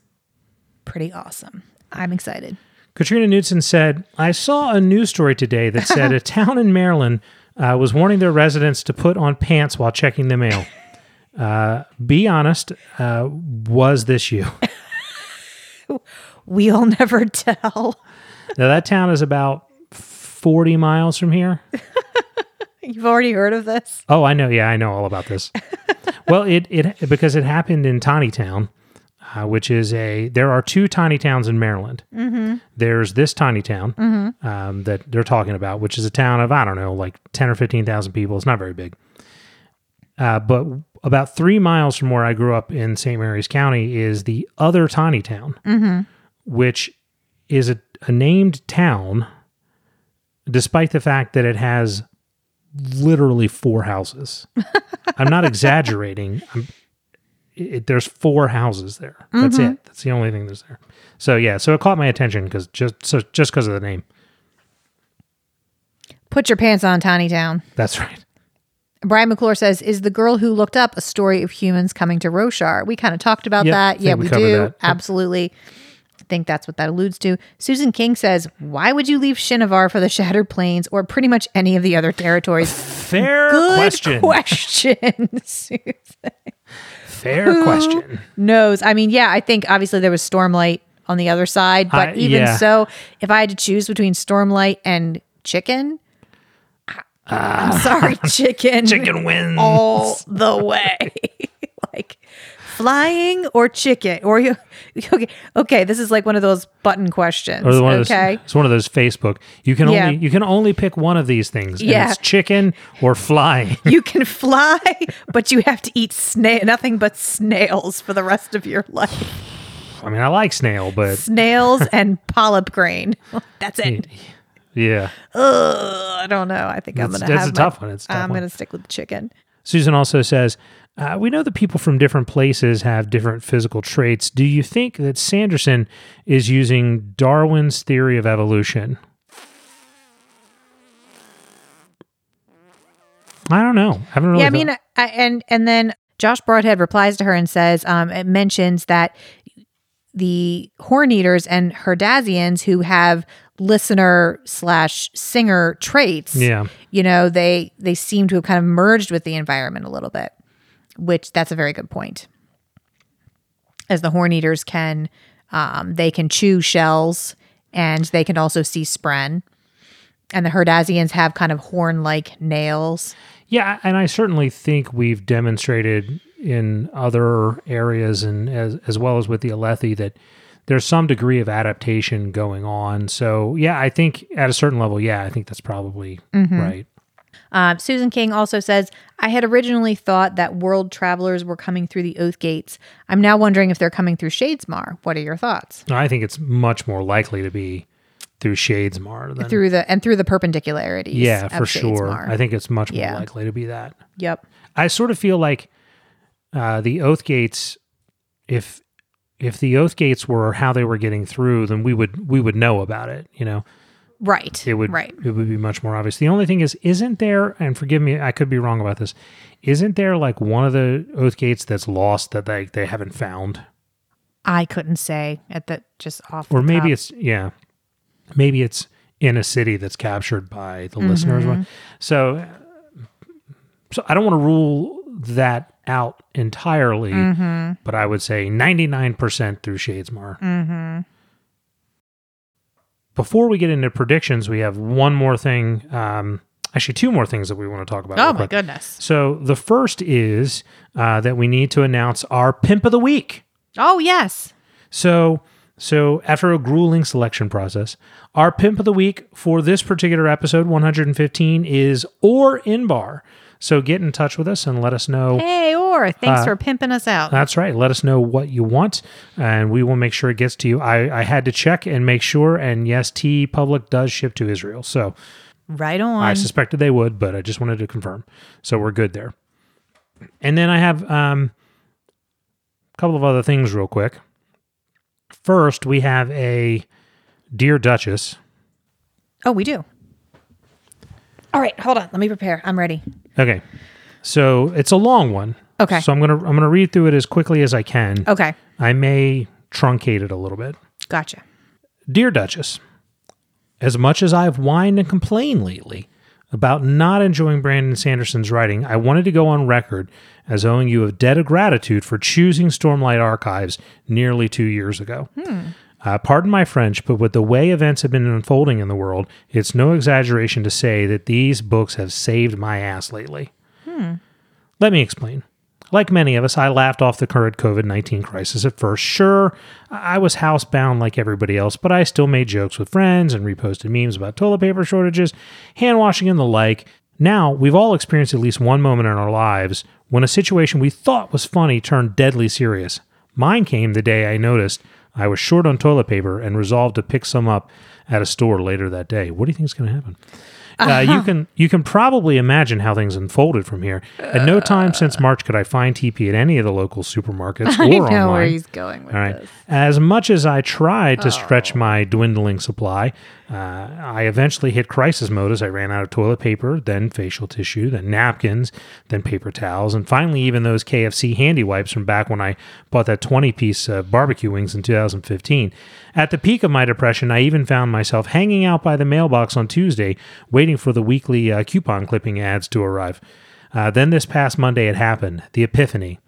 pretty awesome. I'm excited. Katrina Knudsen said, I saw a news story today that said a town in Maryland uh, was warning their residents to put on pants while checking the mail. Uh, be honest, uh, was this you? We'll never tell. now, that town is about 40 miles from here. You've already heard of this? Oh, I know. Yeah, I know all about this. well, it it because it happened in Taneytown, uh, which is a there are two tiny towns in Maryland. Mm-hmm. There's this tiny town um, that they're talking about, which is a town of I don't know, like ten or fifteen thousand people. It's not very big. Uh, but about three miles from where I grew up in St. Mary's County is the other tiny town, which is a, a named town, despite the fact that it has literally four houses. I'm not exaggerating. I'm, it, there's four houses there. That's mm-hmm. it. That's the only thing that's there. So yeah, so it caught my attention because just so just because of the name. Put your pants on, Tiny Town. That's right. Brian McClure says, "Is the girl who looked up a story of humans coming to Roshar?" We kind of talked about Yep, that. Yeah, we we, do that. Absolutely. I think that's what that alludes to. Susan King says, "Why would you leave Shinovar for the Shattered Plains or pretty much any of the other territories?" Fair Good question. question. Susan Fair question. knows. I mean, yeah, I think obviously there was Stormlight on the other side, but I- even yeah. so, if I had to choose between Stormlight and Chicken, I'm sorry, Chicken. Ah. Chicken wins. all the way. like flying or chicken or you okay okay this is like one of those button questions Or the one okay those, it's one of those Facebook. You can Yeah. only you can only pick one of these things. and Yeah. it's chicken or flying. you can fly but you have to eat snail nothing but snails for the rest of your life I mean, I like snail, but snails and polyp grain that's it yeah. Ugh, i don't know i think i'm gonna that's have a my- tough one. It's a tough i'm one. gonna stick with the chicken Susan also says, uh, "We know that people from different places have different physical traits. Do you think that Sanderson is using Darwin's theory of evolution?" I don't know. I haven't really. yeah, I mean, I, and and then Josh Broadhead replies to her and says, um, it mentions that the horn eaters and Herdazians who have listener slash singer traits, yeah, you know, they they seem to have kind of merged with the environment a little bit, which that's a very good point. As the horn eaters can, um, they can chew shells and they can also see spren. And the Herdazians have kind of horn like nails. yeah, and I certainly think we've demonstrated in other areas and as as well as with the Alethi that there's some degree of adaptation going on. So yeah, I think at a certain level, yeah, I think that's probably right. Um, Susan King also says, I had originally thought that world travelers were coming through the Oath Gates. I'm now wondering if they're coming through Shadesmar. What are your thoughts? I think it's much more likely to be through Shadesmar than Through the and through the perpendicularities. yeah, for sure. I think it's much more Yeah. likely to be that. Yep. I sort of feel like uh, the Oath Gates, if if the Oath Gates were how they were getting through, then we would we would know about it. You know, Right. it would Right. it would be much more obvious. The only thing is, isn't there? And forgive me, I could be wrong about this. Isn't there like one of the Oath Gates that's lost that they they haven't found? I couldn't say at the just off. or maybe top. it's yeah maybe it's in a city that's captured by the listeners Mm-hmm. so so i don't want to rule that out entirely Mm-hmm. but i would say 99% through shadesmar Mm-hmm. Before we get into predictions we have one more thing um actually two more things that we want to talk about Oh my goodness. so the first is uh, that we need to announce our pimp of the week Oh yes. So, so after a grueling selection process, our pimp of the week for this particular episode 115 is Or Inbar. So get in touch with us and let us know. Hey, or thanks Uh, for pimping us out. That's right. Let us know what you want, and we will make sure it gets to you. I, I had to check and make sure, and yes, TeePublic does ship to Israel. So right on. I suspected they would, but I just wanted to confirm. So we're good there. And then I have um, a couple of other things real quick. First, we have a Dear Duchess. oh, we do. All right, hold on. Let me prepare. I'm ready. Okay. So it's a long one. Okay. So I'm gonna I'm gonna read through it as quickly as I can. Okay. I may truncate it a little bit. Gotcha. Dear Duchess, as much as I've whined and complained lately about not enjoying Brandon Sanderson's writing, I wanted to go on record as owing you a debt of gratitude for choosing Stormlight Archives nearly two years ago. Hmm. Uh, pardon my French, but with the way events have been unfolding in the world, it's no exaggeration to say that these books have saved my ass lately. Let me explain. Like many of us, I laughed off the current COVID 19 crisis at first. Sure, I was housebound like everybody else, but I still made jokes with friends and reposted memes about toilet paper shortages, hand washing, and the like. Now, we've all experienced at least one moment in our lives when a situation we thought was funny turned deadly serious. Mine came the day I noticed I was short on toilet paper and resolved to pick some up at a store later that day. What do you think is going to happen? Uh, you can you can probably imagine how things unfolded from here. At no time since March could I find TP at any of the local supermarkets or I know online. where he's going with All right. this. As much as I tried to stretch my dwindling supply, uh, I eventually hit crisis mode as I ran out of toilet paper, then facial tissue, then napkins, then paper towels, and finally even those KFC handy wipes from back when I bought that 20 piece uh, barbecue wings in 2015. At the peak of my depression, I even found myself hanging out by the mailbox on Tuesday, waiting for the weekly uh, coupon clipping ads to arrive. Uh, then this past Monday, it happened the epiphany.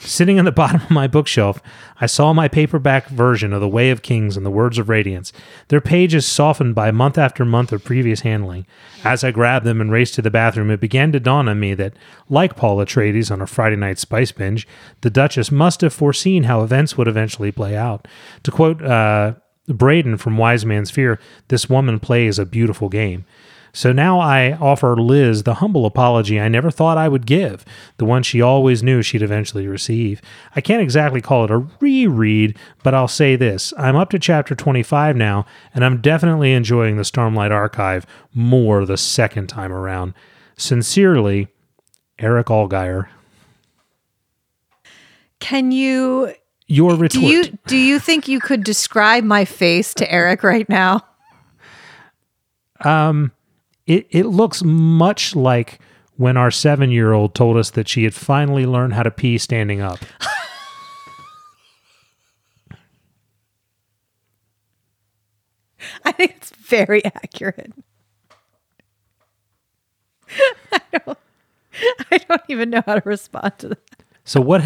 Sitting in the bottom of my bookshelf, I saw my paperback version of The Way of Kings and The Words of Radiance, their pages softened by month after month of previous handling. As I grabbed them and raced to the bathroom, it began to dawn on me that, like Paul Atreides on a Friday night spice binge, the Duchess must have foreseen how events would eventually play out. To quote uh, Bredon from Wise Man's Fear, this woman plays a beautiful game. So now I offer Liz the humble apology I never thought I would give, the one she always knew she'd eventually receive. I can't exactly call it a reread, but I'll say this I'm up to chapter 25 now, and I'm definitely enjoying the Stormlight Archive more the second time around. Sincerely, Eric Allgeier. Can you Your retort. do you do you think you could describe my face to Eric right now? Um, it, it looks much like when our seven year old told us that she had finally learned how to pee standing up. I think it's very accurate. I don't, I don't even know how to respond to that. So what?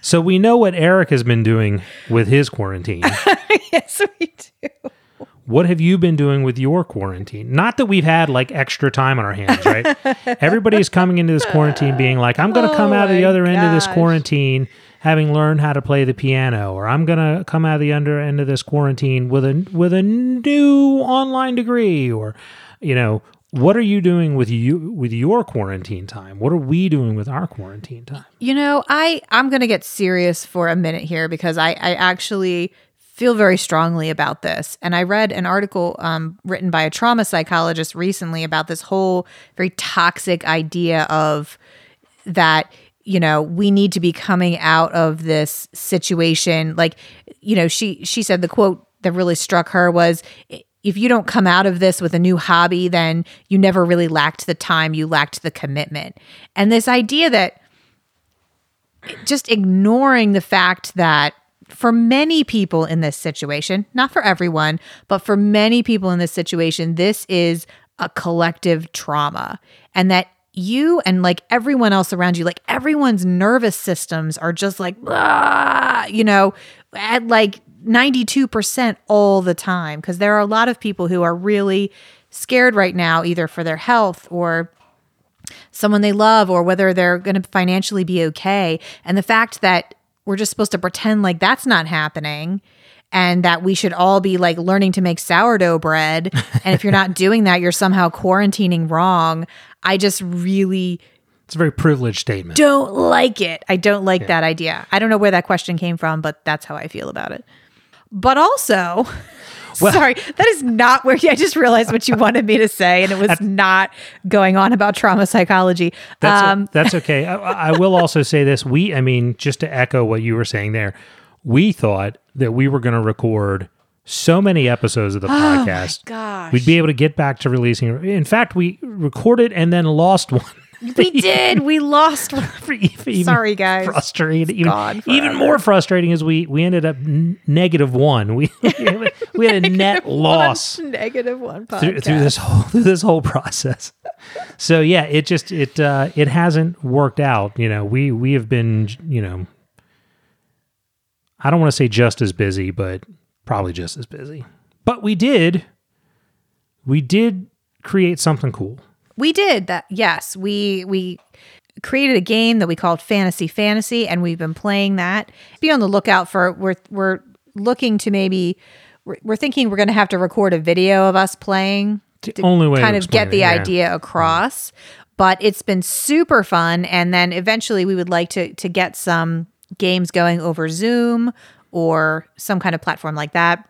so we know what Eric has been doing with his quarantine. yes, we do. What have you been doing with your quarantine? Not that we've had like extra time on our hands, right? Everybody's coming into this quarantine being like, I'm going to come Oh out of the oh my other end of this quarantine having learned how to play the piano, or I'm going to come out of the under end of this quarantine with a with a new online degree, or you know, what are you doing with you with your quarantine time? What are we doing with our quarantine time? You know, I I'm going to get serious for a minute here because I I actually feel very strongly about this. And I read an article um, written by a trauma psychologist recently about this whole very toxic idea of that you know we need to be coming out of this situation like you know she she said the quote that really struck her was if you don't come out of this with a new hobby then you never really lacked the time you lacked the commitment and this idea that just ignoring the fact that for many people in this situation, not for everyone, but for many people in this situation, this is a collective trauma. And that you and like everyone else around you, like everyone's nervous systems are just like, "Ah," you know, at like 92% all the time. Because there are a lot of people who are really scared right now, either for their health or someone they love or whether they're going to financially be okay. And the fact that we're just supposed to pretend like that's not happening and that we should all be like learning to make sourdough bread. and if you're not doing that, you're somehow quarantining wrong. I just really It's a very privileged statement. don't like it. I don't like that idea. I don't know where that question came from, but that's how I feel about it. But also, sorry, that is not where I just realized what you wanted me to say, and it was not going on about trauma psychology. That's, um, that's okay. I, I will also say this. We, I mean, just to echo what you were saying there, we thought that we were going to record so many episodes of the podcast. gosh. We'd be able to get back to releasing. In fact, we recorded and then lost one. We did. We lost. one. For even Sorry, guys. Frustrating. Even, even more frustrating is we we ended up n- negative one. We we had a net loss Negative one through, through this whole through this whole process. So yeah, it just it uh, it hasn't worked out. You know, we we have been you know, I don't want to say just as busy, but probably just as busy. But we did, we did create something cool. We did that. Yes, we we created a game that we called Fantasy Fantasy, and we've been playing that. Be on the lookout for. We're we're looking to maybe. We're, we're thinking we're going to have to record a video of us playing The only way to kind of get it, the yeah. idea across. But it's been super fun, and then eventually we would like to to get some games going over Zoom or some kind of platform like that.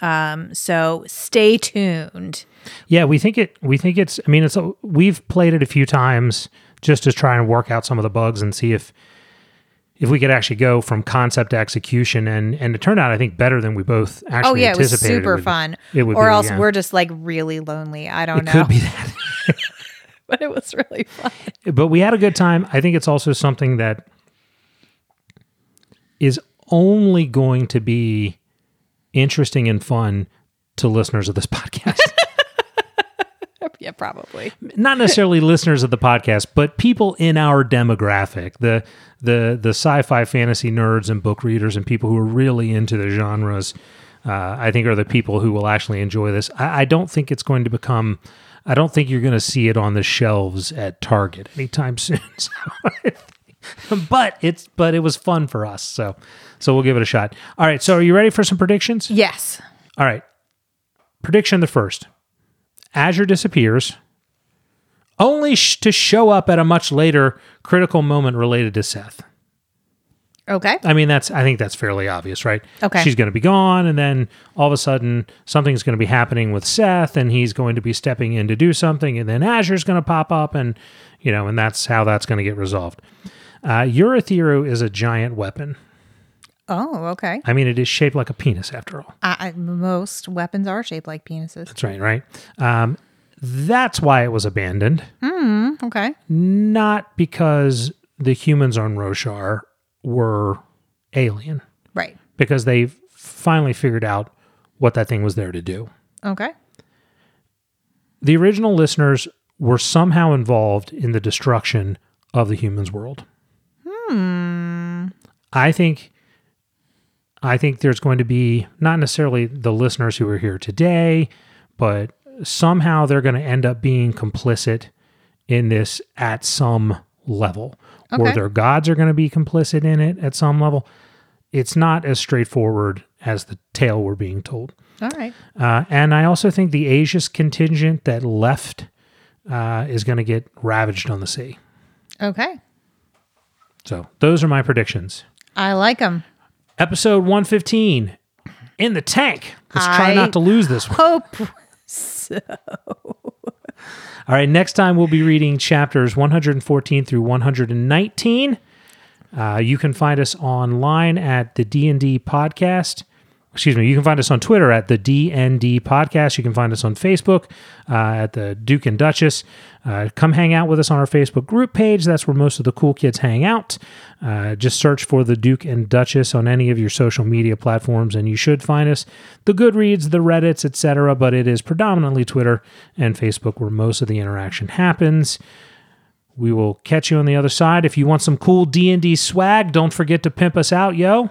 Um, so stay tuned. Yeah, we think it. We think it's. I mean, it's. A, we've played it a few times just to try and work out some of the bugs and see if if we could actually go from concept to execution. And and it turned out, I think, better than we both oh, actually Oh yeah, it was super would- fun. It would or be, else yeah. we're just like really lonely. I don't It know. could be that. but it was really fun. but we had a good time. I think it's also something that is only going to be interesting and fun to listeners of this podcast. Yeah, probably. Not necessarily listeners of the podcast, but people in our demographic, the the the sci-fi fantasy nerds and book readers and people who are really into the genres. Uh, I think are the people who will actually enjoy this. I, I don't think it's going to become. I don't think you're going to see it on the shelves at Target anytime soon. So but it's but it was fun for us. So so we'll give it a shot. All right. So are you ready for some predictions? Yes. All right. Prediction the first. Azure disappears only sh- to show up at a much later critical moment related to Szeth. Okay. I mean, that's I think that's fairly obvious, right? Okay. She's going to be gone, and then all of a sudden something's going to be happening with Szeth, and he's going to be stepping in to do something, and then Azure's going to pop up, and you know, and that's how that's going to get resolved. Uh, Urithiru is a giant weapon. Oh, okay. I mean, it is shaped like a penis, after all. I, I, most weapons are shaped like penises. That's right, right? Um, that's why it was abandoned, Okay. not because the humans on Roshar were alien, Right. because they finally figured out what that thing was there to do. Okay. The original listeners were somehow involved in the destruction of the humans' world. Hmm. I think I think there's going to be not necessarily the listeners who are here today, but somehow they're going to end up being complicit in this at some level. Or their gods are going to be complicit in it at some level. It's not as straightforward as the tale we're being told. All right. Uh, and I also think the Asia's contingent that left uh, is going to get ravaged on the sea. Okay. So those are my predictions. I like them. Episode 115 in the tank. Let's try I not to lose this one. Hope. So. All right, next time we'll be reading chapters 114 through 119. Uh, you can find us online at the D&D podcast. Excuse me, you can find us on Twitter at the DND podcast. You can find us on Facebook uh, at the Duke and Duchess. Uh, come hang out with us on our Facebook group page. That's where most of the cool kids hang out. Uh, just search for the Duke and Duchess on any of your social media platforms, and you should find us. The Goodreads, the Reddits, etc. But it is predominantly Twitter and Facebook where most of the interaction happens. We will catch you on the other side. If you want some cool D&D swag, don't forget to pimp us out, yo.